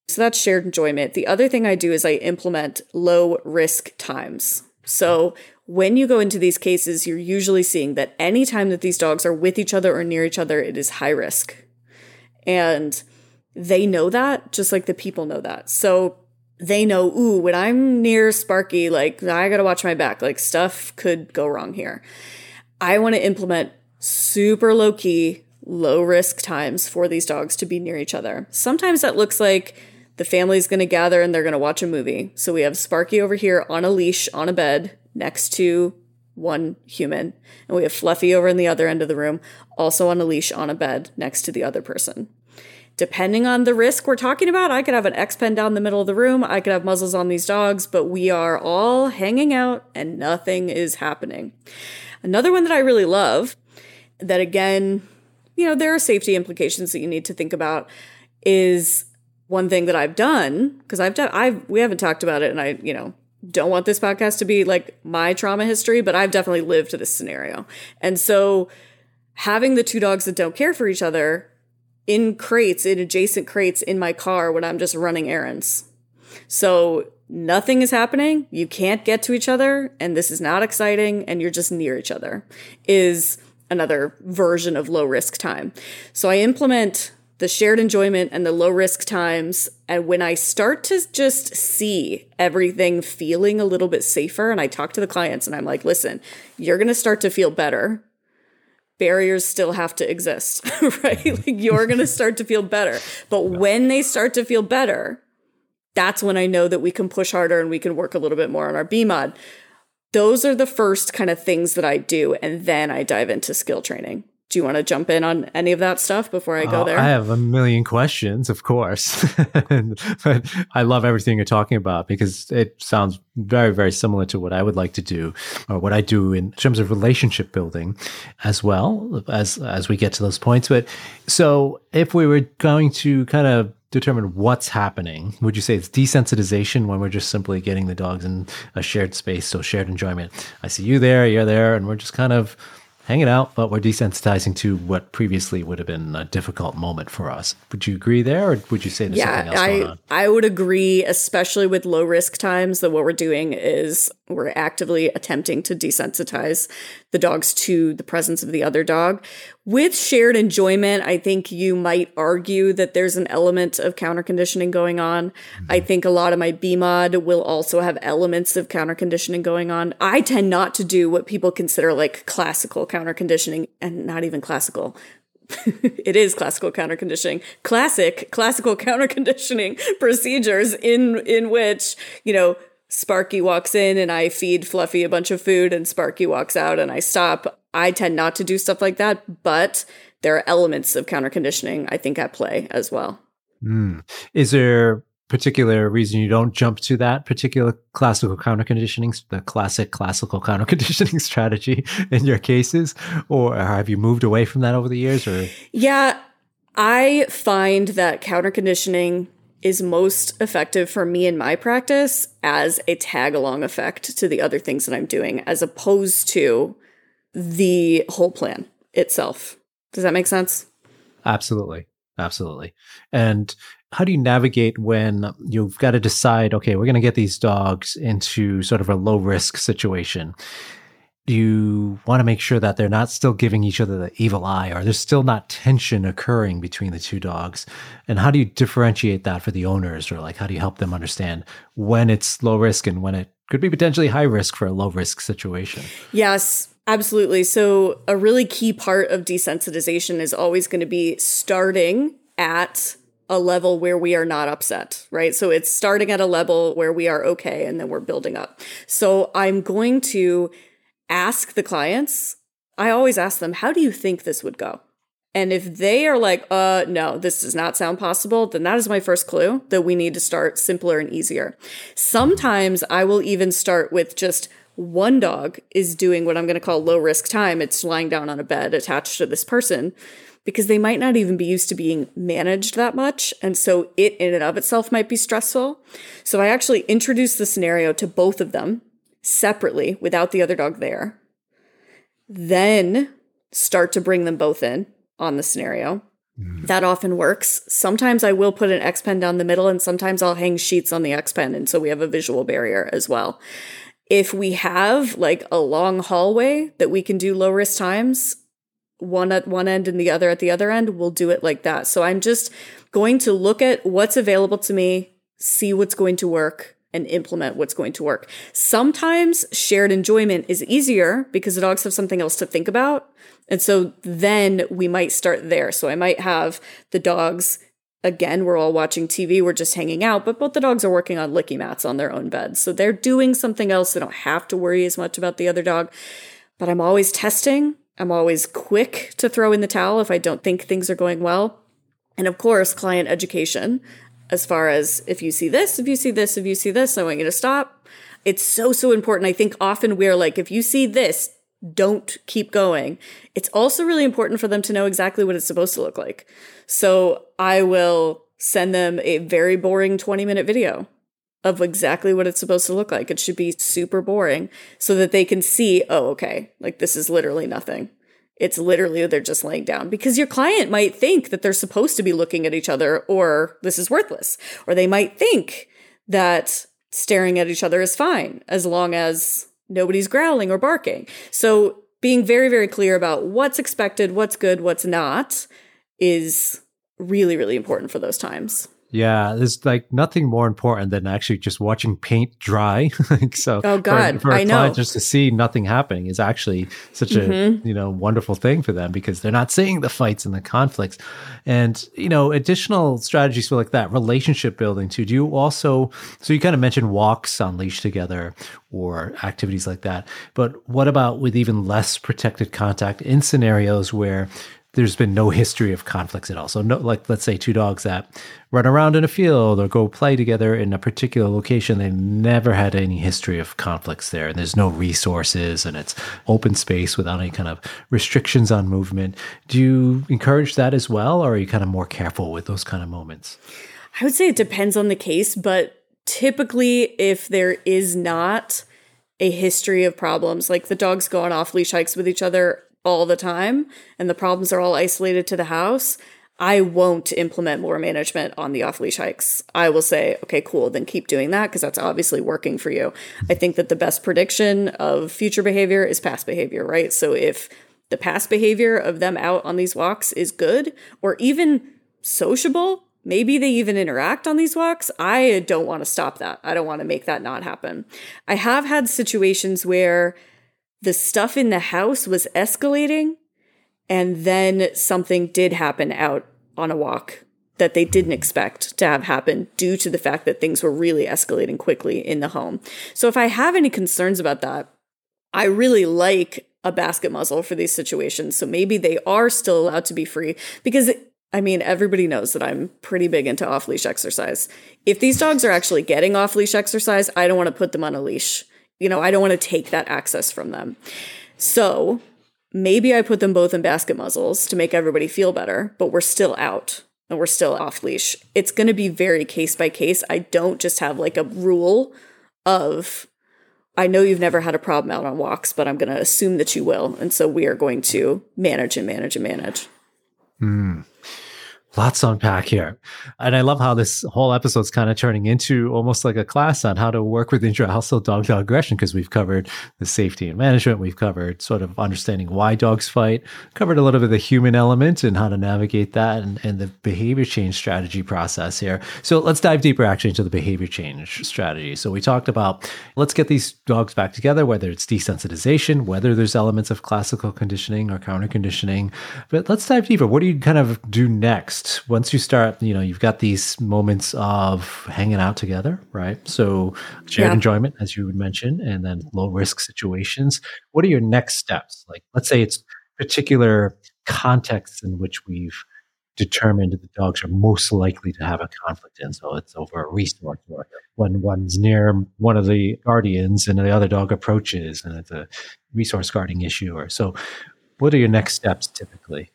so that's shared enjoyment. The other thing I do is I implement low risk times. So when you go into these cases, you're usually seeing that anytime that these dogs are with each other or near each other, it is high risk. And they know that, just like the people know that. So they know, ooh, when I'm near Sparky, like I gotta watch my back, like stuff could go wrong here. I wanna implement super low key, low risk times for these dogs to be near each other. Sometimes that looks like the family's going to gather and they're going to watch a movie. So we have Sparky over here on a leash on a bed next to one human. And we have Fluffy over in the other end of the room, also on a leash on a bed next to the other person. depending on the risk we're talking about, I could have an X pen down the middle of the room, I could have muzzles on these dogs, but we are all hanging out and nothing is happening. Another one that I really love, that again, you know, there are safety implications that you need to think about, is one thing that I've done because I've done I've we haven't talked about it, and I you know don't want this podcast to be like my trauma history, but I've definitely lived to this scenario, and so having the two dogs that don't care for each other in crates, in adjacent crates in my car when I'm just running errands. So nothing is happening. You can't get to each other, and this is not exciting, and you're just near each other, is another version of low risk time. So I implement the shared enjoyment and the low risk times. And when I start to just see everything feeling a little bit safer, and I talk to the clients and I'm like, listen, you're going to start to feel better barriers still have to exist, right? Mm-hmm. Like you're going to start to feel better. But when they start to feel better, that's when I know that we can push harder and we can work a little bit more on our BMOD. Those are the first kind of things that I do. And then I dive into skill training do you want to jump in on any of that stuff before I go uh, there? I have a million questions, of course. but I love everything you're talking about because it sounds very, very similar to what I would like to do or what I do in terms of relationship building as well as as we get to those points. But so if we were going to kind of determine what's happening, would you say it's desensitization when we're just simply getting the dogs in a shared space, so shared enjoyment? I see you there, you're there, and we're just kind of hanging out, but we're desensitizing to what previously would have been a difficult moment for us. Would you agree there, or would you say there's yeah, something else I, going on? I would agree, especially with low risk times, that what we're doing is we're actively attempting to desensitize the dogs to the presence of the other dog. With shared enjoyment, I think you might argue that there's an element of counter conditioning going on. Mm-hmm. I think a lot of my BMOD will also have elements of counter conditioning going on. I tend not to do what people consider like classical counter conditioning and not even classical. it is classical counter conditioning classic classical counter conditioning procedures in in which you know Sparky walks in and I feed Fluffy a bunch of food and Sparky walks out and I stop. I tend not to do stuff like that, but there are elements of counter conditioning I think at play as well. Mm. Is there particular reason you don't jump to that particular classical counter conditioning, the classic classical counter conditioning strategy in your cases, or have you moved away from that over the years? Or yeah, I find that counter conditioning is most effective for me in my practice as a tag along effect to the other things that I'm doing, as opposed to the whole plan itself. Does that make sense? Absolutely. Absolutely. And how do you navigate when you've got to decide, okay, we're going to get these dogs into sort of a low risk situation? you want to make sure that they're not still giving each other the evil eye? Or there's still not tension occurring between the two dogs? And how do you differentiate that for the owners or like how do you help them understand when it's low risk and when it could be potentially high risk for a low risk situation? Yes absolutely. So a really key part of desensitization is always going to be starting at a level where we are not upset, right? So it's starting at a level where we are okay and then we're building up. So I'm going to ask the clients, I always ask them, how do you think this would go? And if they are like, uh, no, this does not sound possible, then that is my first clue that we need to start simpler and easier. Sometimes I will even start with just one dog is doing what I'm going to call low risk time. It's lying down on a bed attached to this person because they might not even be used to being managed that much. And so it in and of itself might be stressful. So I actually introduce the scenario to both of them separately without the other dog there. Then start to bring them both in on the scenario. Mm. That often works. Sometimes I will put an X pen down the middle, and sometimes I'll hang sheets on the X pen. And so we have a visual barrier as well. If we have like a long hallway that we can do low risk times, one at one end and the other at the other end, we'll do it like that. So I'm just going to look at what's available to me, see what's going to work, and implement what's going to work. Sometimes shared enjoyment is easier because the dogs have something else to think about. And so then we might start there. So I might have the dogs, again, we're all watching TV, we're just hanging out, but both the dogs are working on licky mats on their own beds. So they're doing something else. They don't have to worry as much about the other dog. But I'm always testing. I'm always quick to throw in the towel if I don't think things are going well. And of course, client education, as far as if you see this, if you see this, if you see this, I want you to stop. It's so, so important. I think often we're like, if you see this, don't keep going. It's also really important for them to know exactly what it's supposed to look like. So I will send them a very boring 20 minute video of exactly what it's supposed to look like. It should be super boring so that they can see, oh, okay, like this is literally nothing. It's literally they're just laying down because your client might think that they're supposed to be looking at each other or this is worthless. Or they might think that staring at each other is fine as long as nobody's growling or barking. So being very, very clear about what's expected, what's good, what's not is really, really important for those times. Yeah, there's like nothing more important than actually just watching paint dry. Like so, oh God, for, for a I client know. just to see nothing happening is actually such a mm-hmm. you know wonderful thing for them because they're not seeing the fights and the conflicts, and you know additional strategies for like that relationship building too. Do you also so you kind of mentioned walks on leash together or activities like that, but what about with even less protected contact in scenarios where there's been no history of conflicts at all. So, no, like let's say two dogs that run around in a field or go play together in a particular location, they never had any history of conflicts there, and there's no resources, and it's open space without any kind of restrictions on movement. Do you encourage that as well, or are you kind of more careful with those kind of moments? I would say it depends on the case, but typically, if there is not a history of problems, like the dogs go on off leash hikes with each other all the time and the problems are all isolated to the house, I won't implement more management on the off leash hikes. I will say, okay, cool, then keep doing that because that's obviously working for you. I think that the best prediction of future behavior is past behavior, right? So if the past behavior of them out on these walks is good or even sociable, maybe they even interact on these walks. I don't want to stop that. I don't want to make that not happen. I have had situations where the stuff in the house was escalating and then something did happen out on a walk that they didn't expect to have happen due to the fact that things were really escalating quickly in the home. So if I have any concerns about that, I really like a basket muzzle for these situations. So maybe they are still allowed to be free because I mean, everybody knows that I'm pretty big into off leash exercise. If these dogs are actually getting off leash exercise, I don't want to put them on a leash you know, I don't want to take that access from them. So maybe I put them both in basket muzzles to make everybody feel better, but we're still out and we're still off leash. It's going to be very case by case. I don't just have like a rule of, I know you've never had a problem out on walks, but I'm going to assume that you will. And so we are going to manage and manage and manage. Mm. Lots to unpack here. And I love how this whole episode's kind of turning into almost like a class on how to work with intra-household dog-dog aggression because we've covered the safety and management. We've covered sort of understanding why dogs fight, covered a little bit of the human element and how to navigate that and, and the behavior change strategy process here. So let's dive deeper actually into the behavior change strategy. So we talked about let's get these dogs back together, whether it's desensitization, whether there's elements of classical conditioning or counter conditioning. But let's dive deeper. What do you kind of do next? Once you start you know you've got these moments of hanging out together right? So shared yeah. enjoyment as you would mention and then low risk situations. What are your next steps? Like let's say it's particular contexts in which we've determined that the dogs are most likely to have a conflict in. So it's over a resource or when one's near one of the guardians and the other dog approaches and it's a resource guarding issue or so. What are your next steps typically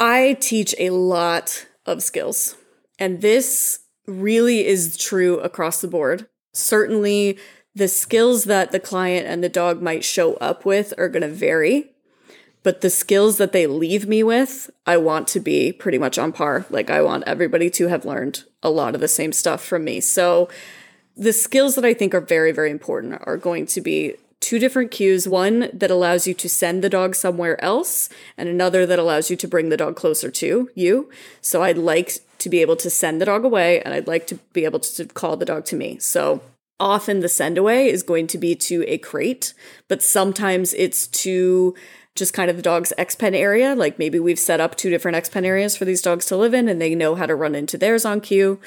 I teach a lot of skills, and this really is true across the board. Certainly, the skills that the client and the dog might show up with are going to vary, but the skills that they leave me with, I want to be pretty much on par. Like, I want everybody to have learned a lot of the same stuff from me. So, the skills that I think are very, very important are going to be two different cues one that allows you to send the dog somewhere else, and another that allows you to bring the dog closer to you. So I'd like to be able to send the dog away, and I'd like to be able to call the dog to me. So often the send away is going to be to a crate, but sometimes it's to just kind of the dog's X pen area. Like maybe we've set up two different X pen areas for these dogs to live in and they know how to run into theirs on cue.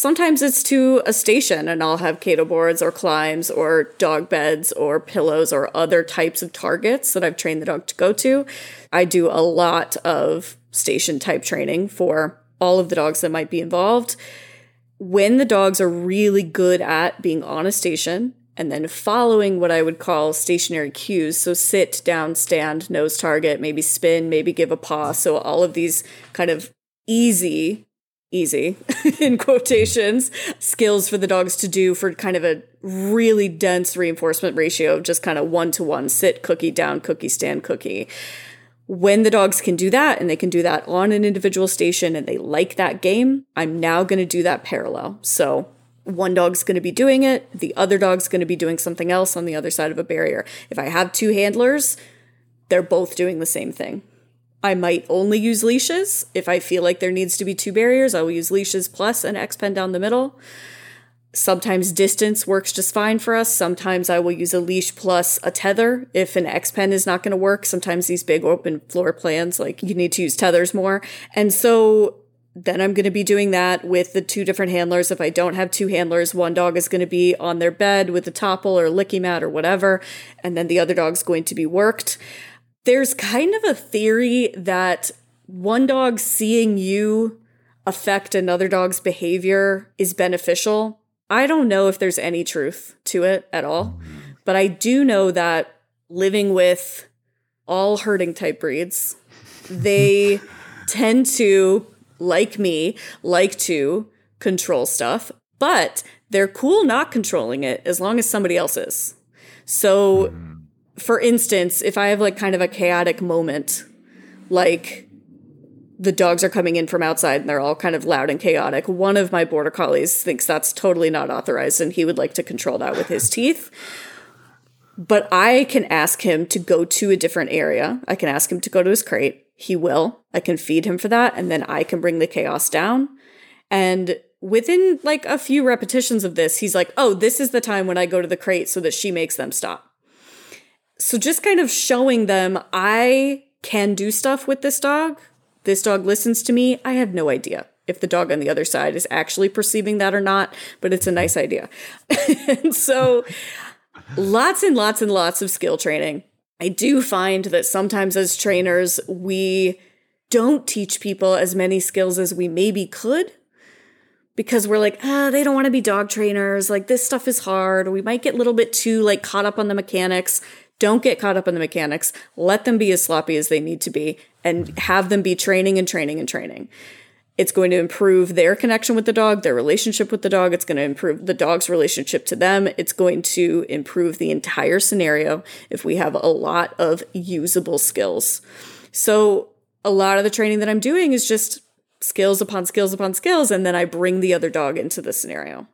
Sometimes it's to a station and I'll have Cato boards or Klimbs or dog beds or pillows or other types of targets that I've trained the dog to go to. I do a lot of station type training for all of the dogs that might be involved. When the dogs are really good at being on a station and then following what I would call stationary cues. So sit, down, stand, nose target, maybe spin, maybe give a paw. So all of these kind of easy, easy in quotations, skills for the dogs to do for kind of a really dense reinforcement ratio of just kind of one to one sit, cookie, down, cookie, stand, cookie when the dogs can do that and they can do that on an individual station and they like that game, I'm now going to do that parallel. So one dog's going to be doing it, the other dog's going to be doing something else on the other side of a barrier. If I have two handlers, they're both doing the same thing. I might only use leashes. If I feel like there needs to be two barriers, I will use leashes plus an X pen down the middle. Sometimes distance works just fine for us. Sometimes I will use a leash plus a tether if an X pen is not going to work. Sometimes these big open floor plans, like you need to use tethers more. And so then I'm going to be doing that with the two different handlers. If I don't have two handlers, one dog is going to be on their bed with a Toppl or licky mat or whatever, and then the other dog's going to be worked. There's kind of a theory that one dog seeing you affect another dog's behavior is beneficial I don't know if there's any truth to it at all, but I do know that living with all herding type breeds, they tend to, like me, like to control stuff, but they're cool not controlling it as long as somebody else is. So, hmm. For instance, if I have like kind of a chaotic moment, like the dogs are coming in from outside and they're all kind of loud and chaotic. One of my border collies thinks that's totally not authorized and he would like to control that with his teeth. But I can ask him to go to a different area. I can ask him to go to his crate. He will. I can feed him for that and then I can bring the chaos down. And within like a few repetitions of this, he's like, "Oh, this is the time when I go to the crate so that she makes them stop." So just kind of showing them I can do stuff with this dog this dog listens to me. I have no idea if the dog on the other side is actually perceiving that or not, but it's a nice idea. and so, lots and lots and lots of skill training. I do find that sometimes as trainers, we don't teach people as many skills as we maybe could because we're like, ah, they don't want to be dog trainers. Like this stuff is hard. We might get a little bit too like caught up on the mechanics. Don't get caught up in the mechanics. Let them be as sloppy as they need to be and have them be training and training and training. It's going to improve their connection with the dog, their relationship with the dog. It's going to improve the dog's relationship to them. It's going to improve the entire scenario if we have a lot of usable skills. So, a lot of the training that I'm doing is just skills upon skills upon skills, and then I bring the other dog into the scenario.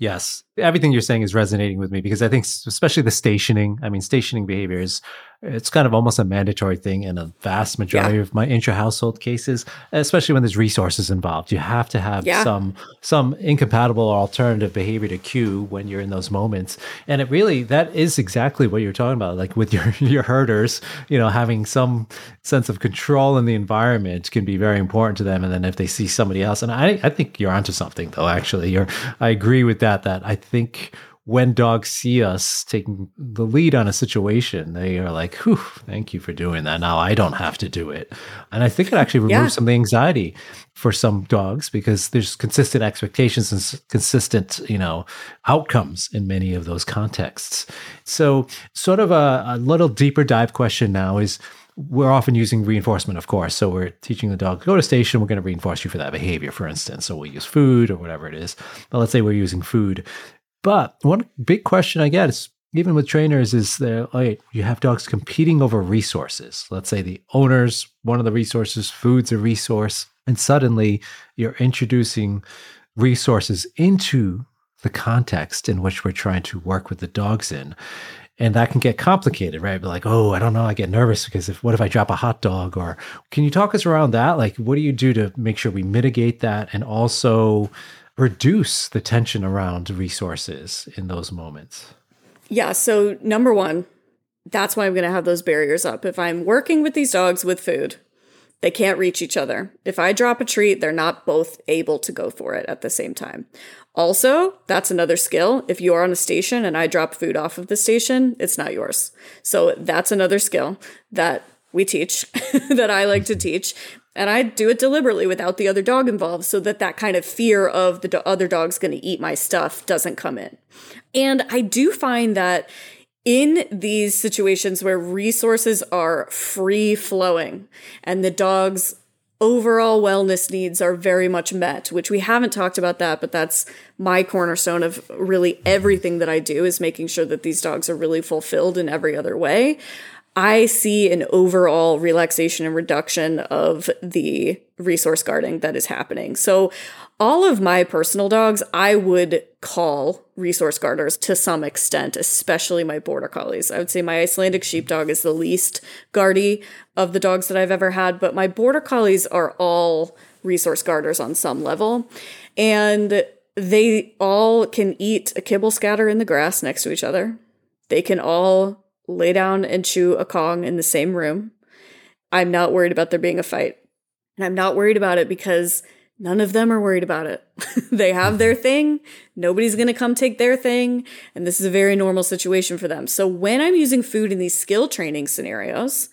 Yes, everything you're saying is resonating with me because I think, especially the stationing. I mean, stationing behavior is it's kind of almost a mandatory thing in a vast majority yeah. of my intra household cases, especially when there's resources involved. You have to have yeah. some some incompatible or alternative behavior to cue when you're in those moments. And it really that is exactly what you're talking about. Like with your your herders, you know, having some sense of control in the environment can be very important to them. And then if they see somebody else, and I I think you're onto something though. Actually, you're I agree with that. That I think when dogs see us taking the lead on a situation, they are like, Whew, thank you for doing that. Now I don't have to do it. And I think it actually removes yeah. some of the anxiety for some dogs because there's consistent expectations and consistent, you know, outcomes in many of those contexts. So, sort of a, a little deeper dive question now is we're often using reinforcement, of course. So we're teaching the dog, go to station, we're going to reinforce you for that behavior, for instance. So we'll use food or whatever it is. But let's say we're using food. But one big question I get is even with trainers is that oh, like, you have dogs competing over resources. Let's say the owner's one of the resources, food's a resource, and suddenly you're introducing resources into the context in which we're trying to work with the dogs in. And that can get complicated, right? Like, oh, I don't know, I get nervous because if what if I drop a hot dog? Or can you talk us around that? Like, what do you do to make sure we mitigate that and also reduce the tension around resources in those moments? Yeah. So, number one, that's why I'm going to have those barriers up. If I'm working with these dogs with food, they can't reach each other. If I drop a treat, they're not both able to go for it at the same time. Also, that's another skill. If you are on a station and I drop food off of the station, it's not yours. So that's another skill that we teach that I like to teach. And I do it deliberately without the other dog involved so that that kind of fear of the other dog's going to eat my stuff doesn't come in. And I do find that in these situations where resources are free flowing and the dog's overall wellness needs are very much met, which we haven't talked about that, but that's my cornerstone of really everything that I do is making sure that these dogs are really fulfilled in every other way. I see an overall relaxation and reduction of the resource guarding that is happening. So, all of my personal dogs, I would call resource guarders to some extent, especially my border collies. I would say my Icelandic sheepdog is the least guardy of the dogs that I've ever had, but my border collies are all resource guarders on some level. And they all can eat a kibble scatter in the grass next to each other. They can all lay down and chew a Kong in the same room. I'm not worried about there being a fight. And I'm not worried about it because none of them are worried about it. they have their thing. Nobody's going to come take their thing. And this is a very normal situation for them. So when I'm using food in these skill training scenarios,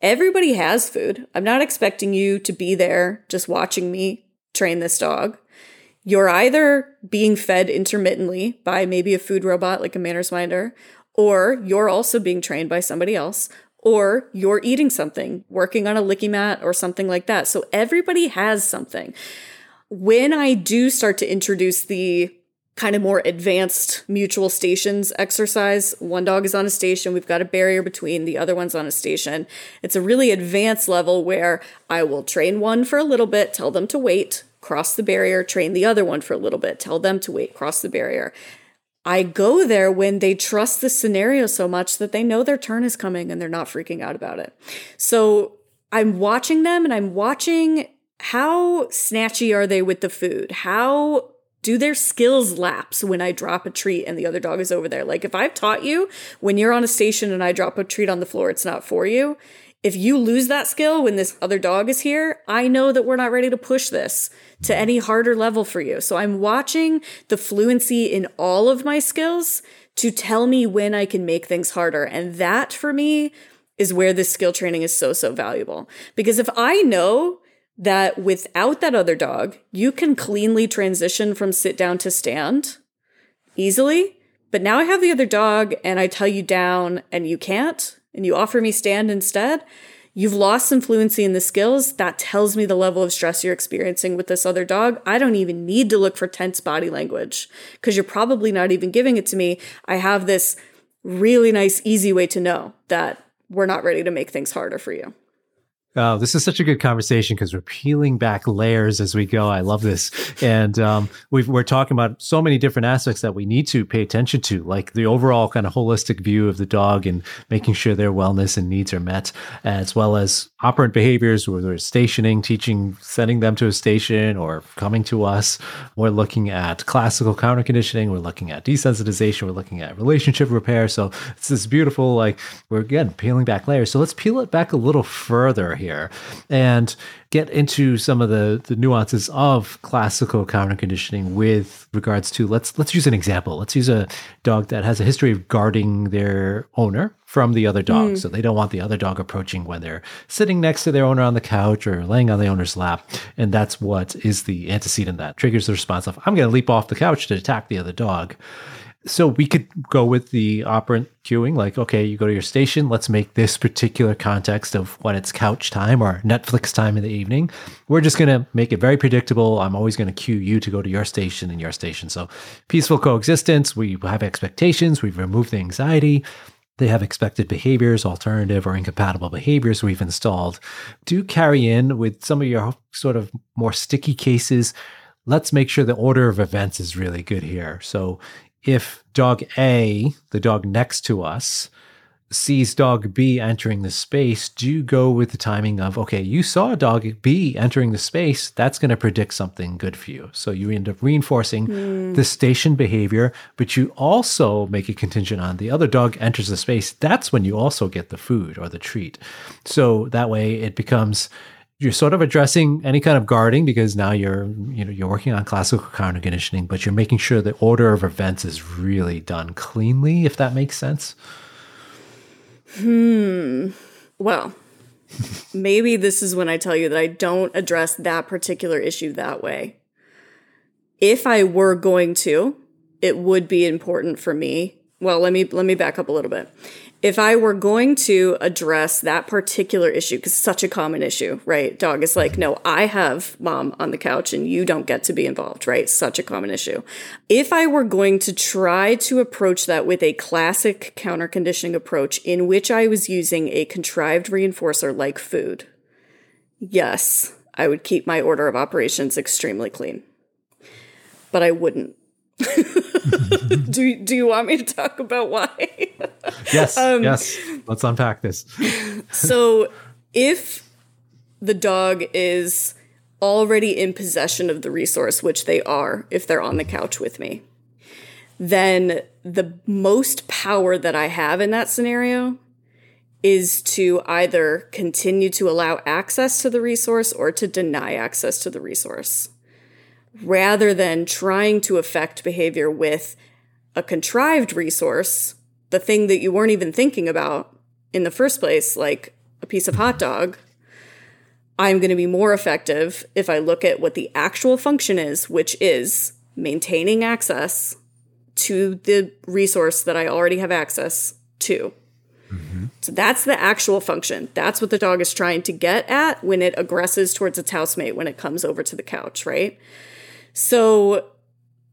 everybody has food. I'm not expecting you to be there just watching me train this dog. You're either being fed intermittently by maybe a food robot like a manners minder, or you're also being trained by somebody else, or you're eating something, working on a licky mat or something like that. So everybody has something. When I do start to introduce the kind of more advanced mutual stations exercise. One dog is on a station, we've got a barrier between, the other one's on a station. It's a really advanced level where I will train one for a little bit, tell them to wait, cross the barrier, train the other one for a little bit, tell them to wait, cross the barrier. I go there when they trust the scenario so much that they know their turn is coming and they're not freaking out about it. So I'm watching them and I'm watching how snatchy are they with the food? How do their skills lapse when I drop a treat and the other dog is over there? Like if I've taught you when you're on a station and I drop a treat on the floor, it's not for you. If you lose that skill when this other dog is here, I know that we're not ready to push this to any harder level for you. So I'm watching the fluency in all of my skills to tell me when I can make things harder. And that for me is where this skill training is so, so valuable. Because if I know that without that other dog, you can cleanly transition from sit down to stand easily, but now I have the other dog and I tell you down and you can't, and you offer me stand instead, you've lost some fluency in the skills. That tells me the level of stress you're experiencing with this other dog. I don't even need to look for tense body language because you're probably not even giving it to me. I have this really nice, easy way to know that we're not ready to make things harder for you. Oh, this is such a good conversation because we're peeling back layers as we go. I love this. And um, we are talking about so many different aspects that we need to pay attention to, like the overall kind of holistic view of the dog and making sure their wellness and needs are met, as well as operant behaviors, whether it's stationing, teaching, sending them to a station, or coming to us. We're looking at classical counter conditioning. We're looking at desensitization. We're looking at relationship repair. So it's this beautiful, like, we're again peeling back layers. So let's peel it back a little further here here and get into some of the, the nuances of classical counter conditioning with regards to let's let's use an example. Let's use a dog that has a history of guarding their owner from the other dog. Mm. So they don't want the other dog approaching when they're sitting next to their owner on the couch or laying on the owner's lap. And that's what is the antecedent that triggers the response of I'm going to leap off the couch to attack the other dog so we could go with the operant cuing, like, okay, you go to your station, let's make this particular context of when it's couch time or Netflix time in the evening. We're just going to make it very predictable. I'm always going to cue you to go to your station and your station. So peaceful coexistence. We have expectations. We've removed the anxiety. They have expected behaviors, alternative or incompatible behaviors we've installed. Do carry in with some of your sort of more sticky cases let's make sure the order of events is really good here. So if dog A, the dog next to us, sees dog B entering the space, do you go with the timing of, okay, you saw dog B entering the space, that's going to predict something good for you. So you end up reinforcing mm. the station behavior, but you also make a contingent on the other dog enters the space. That's when you also get the food or the treat. So that way it becomes you're sort of addressing any kind of guarding because now you're you know you're working on classical counter conditioning, but you're making sure the order of events is really done cleanly, if that makes sense. Hmm. Well, maybe this is when I tell you that I don't address that particular issue that way. If I were going to, it would be important for me. Well, let me let me back up a little bit if I were going to address that particular issue, because such a common issue, right? Dog is like, no, I have mom on the couch and you don't get to be involved, right? Such a common issue. If I were going to try to approach that with a classic counter conditioning approach in which I was using a contrived reinforcer like food, yes, I would keep my order of operations extremely clean. But I wouldn't do do you want me to talk about why? yes, um, yes. Let's unpack this. so, if the dog is already in possession of the resource, which they are if they're on the couch with me, then the most power that I have in that scenario is to either continue to allow access to the resource or to deny access to the resource rather than trying to affect behavior with a contrived resource, the thing that you weren't even thinking about in the first place, like a piece of hot dog, I'm going to be more effective if I look at what the actual function is, which is maintaining access to the resource that I already have access to. Mm-hmm. So that's the actual function. That's what the dog is trying to get at when it aggresses towards its housemate when it comes over to the couch, right? So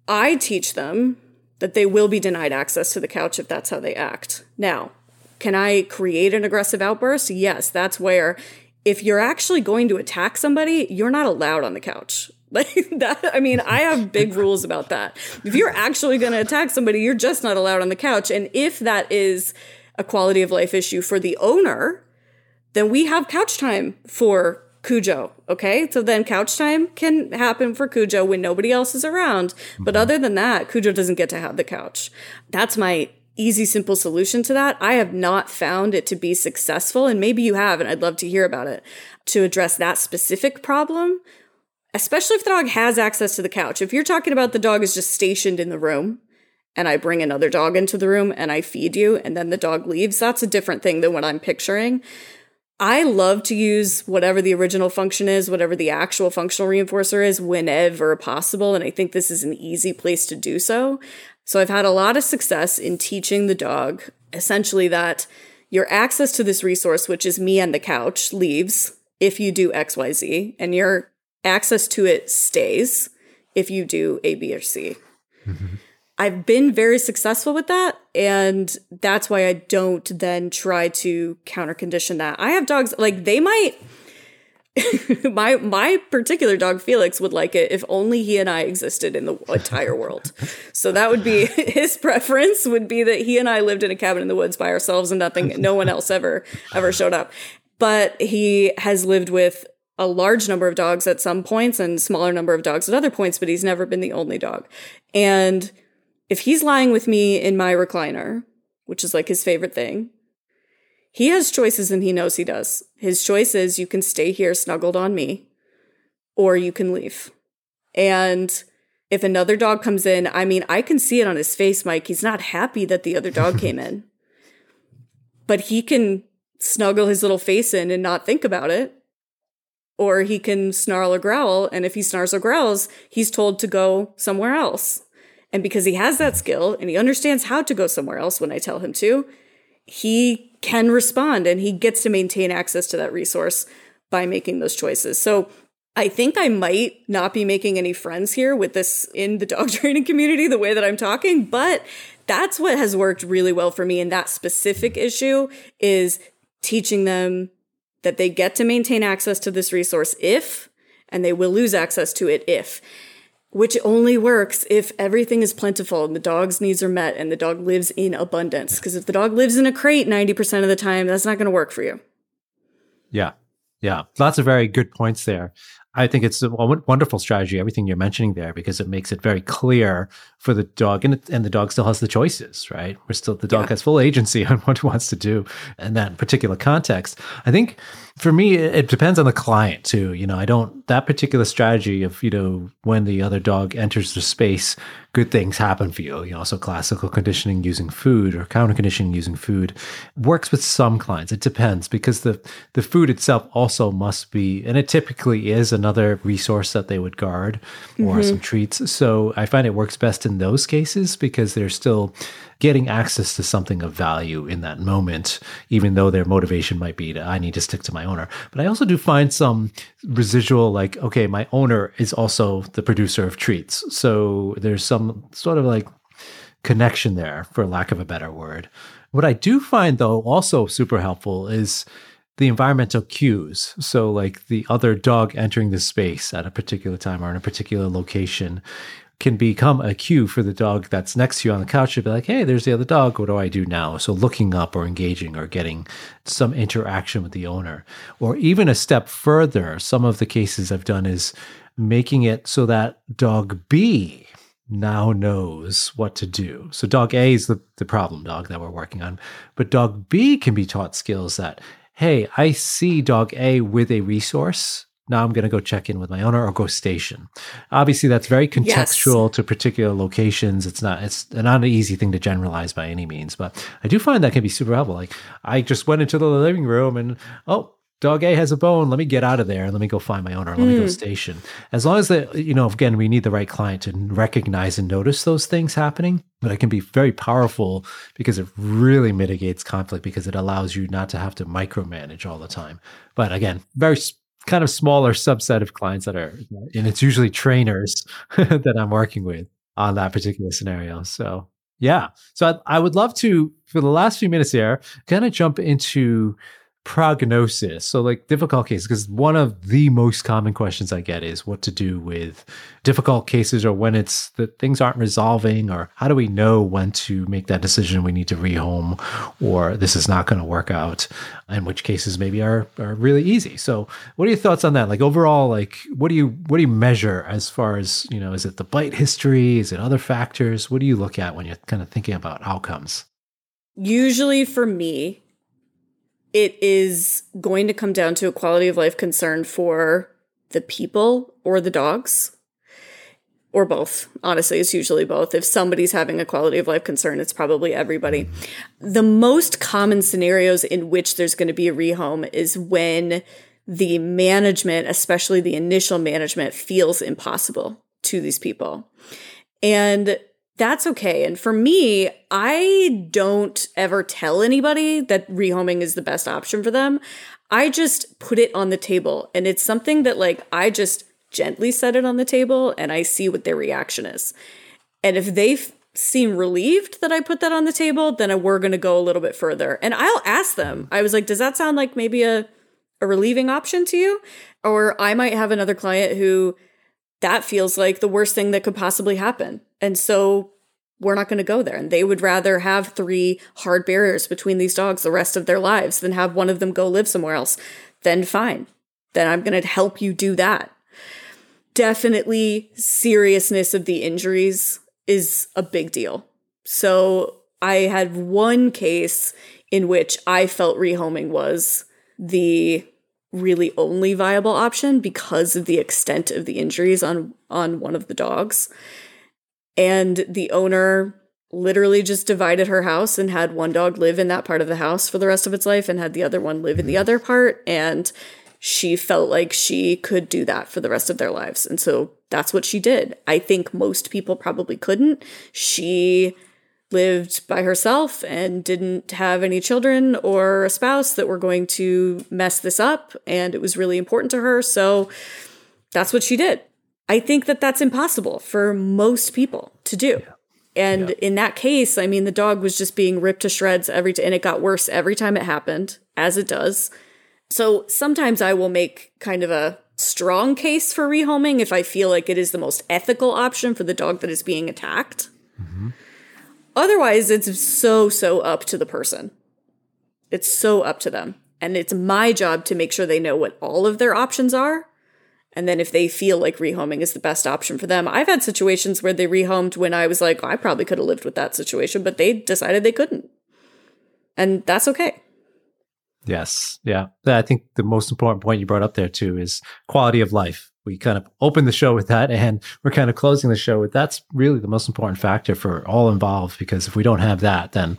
I teach them that they will be denied access to the couch if that's how they act. Now, can I create an aggressive outburst? Yes, that's where if you're actually going to attack somebody, you're not allowed on the couch. Like that, I mean, I have big rules about that. If you're actually going to attack somebody, you're just not allowed on the couch. And if that is a quality of life issue for the owner, then we have couch time for Cujo. Okay. So then couch time can happen for Cujo when nobody else is around. But mm-hmm. other than that, Cujo doesn't get to have the couch. That's my easy, simple solution to that. I have not found it to be successful. And maybe you have, and I'd love to hear about it to address that specific problem, especially if the dog has access to the couch. If you're talking about the dog is just stationed in the room, and I bring another dog into the room and I feed you and then the dog leaves, that's a different thing than what I'm picturing. I love to use whatever the original function is, whatever the actual functional reinforcer is, whenever possible. And I think this is an easy place to do so. So I've had a lot of success in teaching the dog essentially that your access to this resource, which is me and the couch, leaves if you do XYZ, and your access to it stays if you do A, B, or C. Mm-hmm. I've been very successful with that. And that's why I don't then try to counter condition that. I have dogs, like, they might. my my particular dog Felix would like it if only he and I existed in the entire world. So that would be his preference would be that he and I lived in a cabin in the woods by ourselves and nothing no one else ever ever showed up. But he has lived with a large number of dogs at some points and smaller number of dogs at other points, but he's never been the only dog. And if he's lying with me in my recliner, which is like his favorite thing, he has choices and he knows he does. His choice is you can stay here snuggled on me or you can leave. And if another dog comes in, I mean, I can see it on his face, Mike. He's not happy that the other dog came in, but he can snuggle his little face in and not think about it. Or he can snarl or growl. And if he snarls or growls, he's told to go somewhere else. And because he has that skill and he understands how to go somewhere else when I tell him to, he can respond and he gets to maintain access to that resource by making those choices. So I think I might not be making any friends here with this in the dog training community the way that I'm talking, but that's what has worked really well for me in that specific issue is teaching them that they get to maintain access to this resource if and they will lose access to it if which only works if everything is plentiful and the dog's needs are met and the dog lives in abundance. Because if the dog lives in a crate 90% of the time, that's not going to work for you. Yeah. Yeah. Lots of very good points there. I think it's a wonderful strategy, everything you're mentioning there, because it makes it very clear for the dog, and, it, and the dog still has the choices, right? We're still the dog yeah. has full agency on what it wants to do in that particular context. I think for me, it depends on the client too. You know, I don't that particular strategy of you know when the other dog enters the space, good things happen for you. You know, so classical conditioning using food or counter conditioning using food works with some clients. It depends because the the food itself also must be, and it typically is another resource that they would guard or mm-hmm. some treats. So I find it works best in those cases because they're still getting access to something of value in that moment, even though their motivation might be to, I need to stick to my owner. But I also do find some residual, like, okay, my owner is also the producer of treats. So there's some sort of like connection there, for lack of a better word. What I do find, though, also super helpful is the environmental cues. So, like the other dog entering the space at a particular time or in a particular location can become a cue for the dog that's next to you on the couch to be like, hey, there's the other dog. What do I do now? So looking up or engaging or getting some interaction with the owner. Or even a step further, some of the cases I've done is making it so that dog B now knows what to do. So dog A is the, the problem dog that we're working on. But dog B can be taught skills that, hey, I see dog A with a resource now I'm going to go check in with my owner or go station. Obviously, that's very contextual yes. to particular locations. It's not it's not an easy thing to generalize by any means, but I do find that can be super helpful. Like I just went into the living room and oh, dog A has a bone. Let me get out of there and let me go find my owner. Let mm. me go hmm. station. As long as the you know again we need the right client to recognize and notice those things happening, but it can be very powerful because it really mitigates conflict because it allows you not to have to micromanage all the time. But again, very kind of smaller subset of clients that are, and it's usually trainers that I'm working with on that particular scenario. So, yeah. So I, I would love to, for the last few minutes here, kind of jump into prognosis. So, like difficult cases, because one of the most common questions I get is what to do with difficult cases or when it's that things aren't resolving, or how do we know when to make that decision we need to rehome or this is not going to work out, in which cases maybe are, are really easy. So, what are your thoughts on that? Like, overall, like, what do you what do you measure as far as, you know, is it the bite history? Is it other factors? What do you look at when you're kind of thinking about outcomes? Usually for me, it is going to come down to a quality of life concern for the people or the dogs or both. Honestly, it's usually both. If somebody's having a quality of life concern, it's probably everybody. The most common scenarios in which there's going to be a rehome is when the management, especially the initial management, feels impossible to these people. And that's okay. And for me, I don't ever tell anybody that rehoming is the best option for them. I just put it on the table. And it's something that, like, I just gently set it on the table and I see what their reaction is. And if they f- seem relieved that I put that on the table, then we're going to go a little bit further. And I'll ask them, I was like, does that sound like maybe a, a relieving option to you? Or I might have another client who that feels like the worst thing that could possibly happen. And so we're not going to go there. And they would rather have three hard barriers between these dogs the rest of their lives than have one of them go live somewhere else. Then fine. Then I'm going to help you do that. Definitely, seriousness of the injuries is a big deal. So I had one case in which I felt rehoming was the really only viable option because of the extent of the injuries on on one of the dogs. And the owner literally just divided her house and had one dog live in that part of the house for the rest of its life and had the other one live in the mm-hmm. other part and she felt like she could do that for the rest of their lives. And so that's what she did. I think most people probably couldn't. She lived by herself and didn't have any children or a spouse that were going to mess this up. And it was really important to her. So that's what she did. I think that that's impossible for most people to do. Yeah. And yeah. in that case, I mean, the dog was just being ripped to shreds every time, and it got worse every time it happened, as it does. So sometimes I will make kind of a strong case for rehoming if I feel like it is the most ethical option for the dog that is being attacked. Mm-hmm. Otherwise, it's so, so up to the person. It's so up to them. And it's my job to make sure they know what all of their options are And then if they feel like rehoming is the best option for them, I've had situations where they rehomed when I was like, oh, I probably could have lived with that situation, but they decided they couldn't. And that's okay. Yes. Yeah. I think the most important point you brought up there too is quality of life. We kind of opened the show with that and we're kind of closing the show with that's really the most important factor for all involved because if we don't have that, then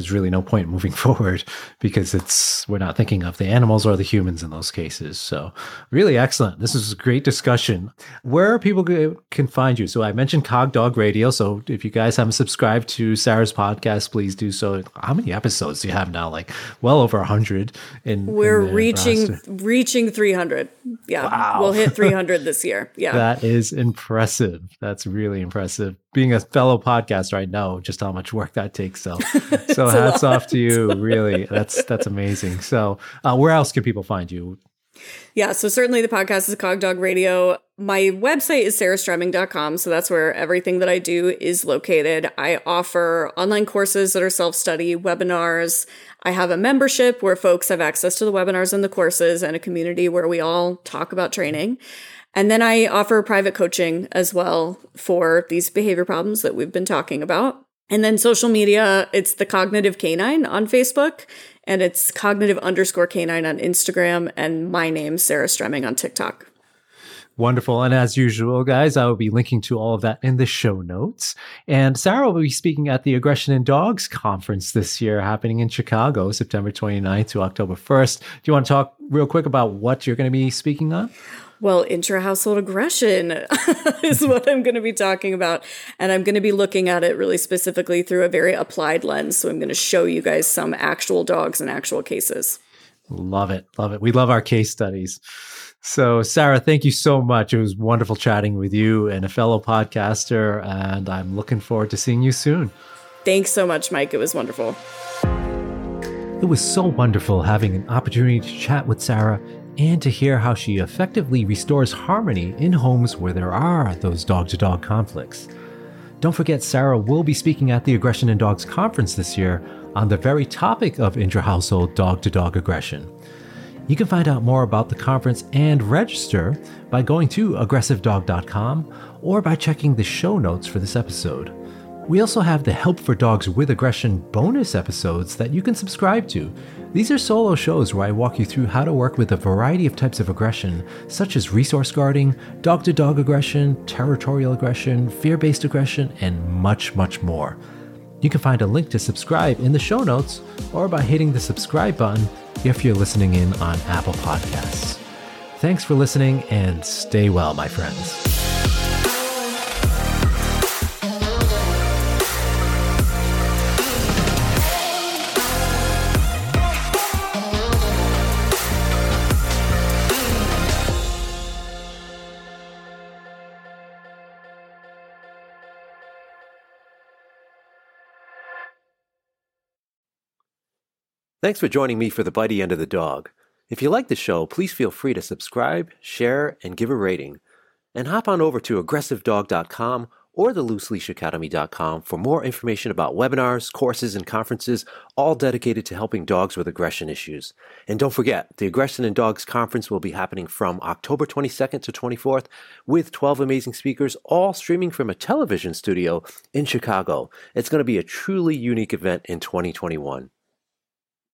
there's really no point moving forward because it's we're not thinking of the animals or the humans in those cases. So really excellent. This is a great discussion. Where people can find you? So I mentioned Cog Dog Radio. So if you guys haven't subscribed to Sarah's podcast, please do so. How many episodes do you have now? Like well over a hundred. In we're in reaching roster. reaching three hundred. Yeah, wow. we'll hit three hundred this year. Yeah, that is impressive. That's really impressive being a fellow podcaster, I know just how much work that takes. So, so hats off to you. Really, that's that's amazing. So, uh, where else can people find you? Yeah, so certainly the podcast is Cog Dog Radio. My website is sarahstremming.com, so that's where everything that I do is located. I offer online courses that are self-study, webinars. I have a membership where folks have access to the webinars and the courses and a community where we all talk about training. And then I offer private coaching as well for these behavior problems that we've been talking about. And then social media, it's the cognitive canine on Facebook and it's cognitive underscore canine on Instagram and my name, Sarah Stremming on TikTok. Wonderful. And as usual, guys, I will be linking to all of that in the show notes. And Sarah will be speaking at the Aggression in Dogs conference this year, happening in Chicago, September 29th to October 1st. Do you want to talk real quick about what you're going to be speaking on? Well, intra household aggression is what I'm going to be talking about. And I'm going to be looking at it really specifically through a very applied lens. So I'm going to show you guys some actual dogs and actual cases. Love it. Love it. We love our case studies. So, Sarah, thank you so much. It was wonderful chatting with you and a fellow podcaster. And I'm looking forward to seeing you soon. Thanks so much, Mike. It was wonderful. It was so wonderful having an opportunity to chat with Sarah and to hear how she effectively restores harmony in homes where there are those dog to dog conflicts. Don't forget, Sarah will be speaking at the Aggression in Dogs conference this year on the very topic of intra household dog to dog aggression. You can find out more about the conference and register by going to aggressivedog.com or by checking the show notes for this episode. We also have the Help for Dogs with Aggression bonus episodes that you can subscribe to. These are solo shows where I walk you through how to work with a variety of types of aggression, such as resource guarding, dog to dog aggression, territorial aggression, fear based aggression, and much, much more. You can find a link to subscribe in the show notes or by hitting the subscribe button if you're listening in on Apple Podcasts. Thanks for listening and stay well, my friends. Thanks for joining me for the bitey end of the dog. If you like the show, please feel free to subscribe, share, and give a rating. And hop on over to aggressivedog.com or the looseleashacademy.com for more information about webinars, courses, and conferences, all dedicated to helping dogs with aggression issues. And don't forget, the Aggression in Dogs conference will be happening from October 22nd to 24th with 12 amazing speakers, all streaming from a television studio in Chicago. It's going to be a truly unique event in 2021.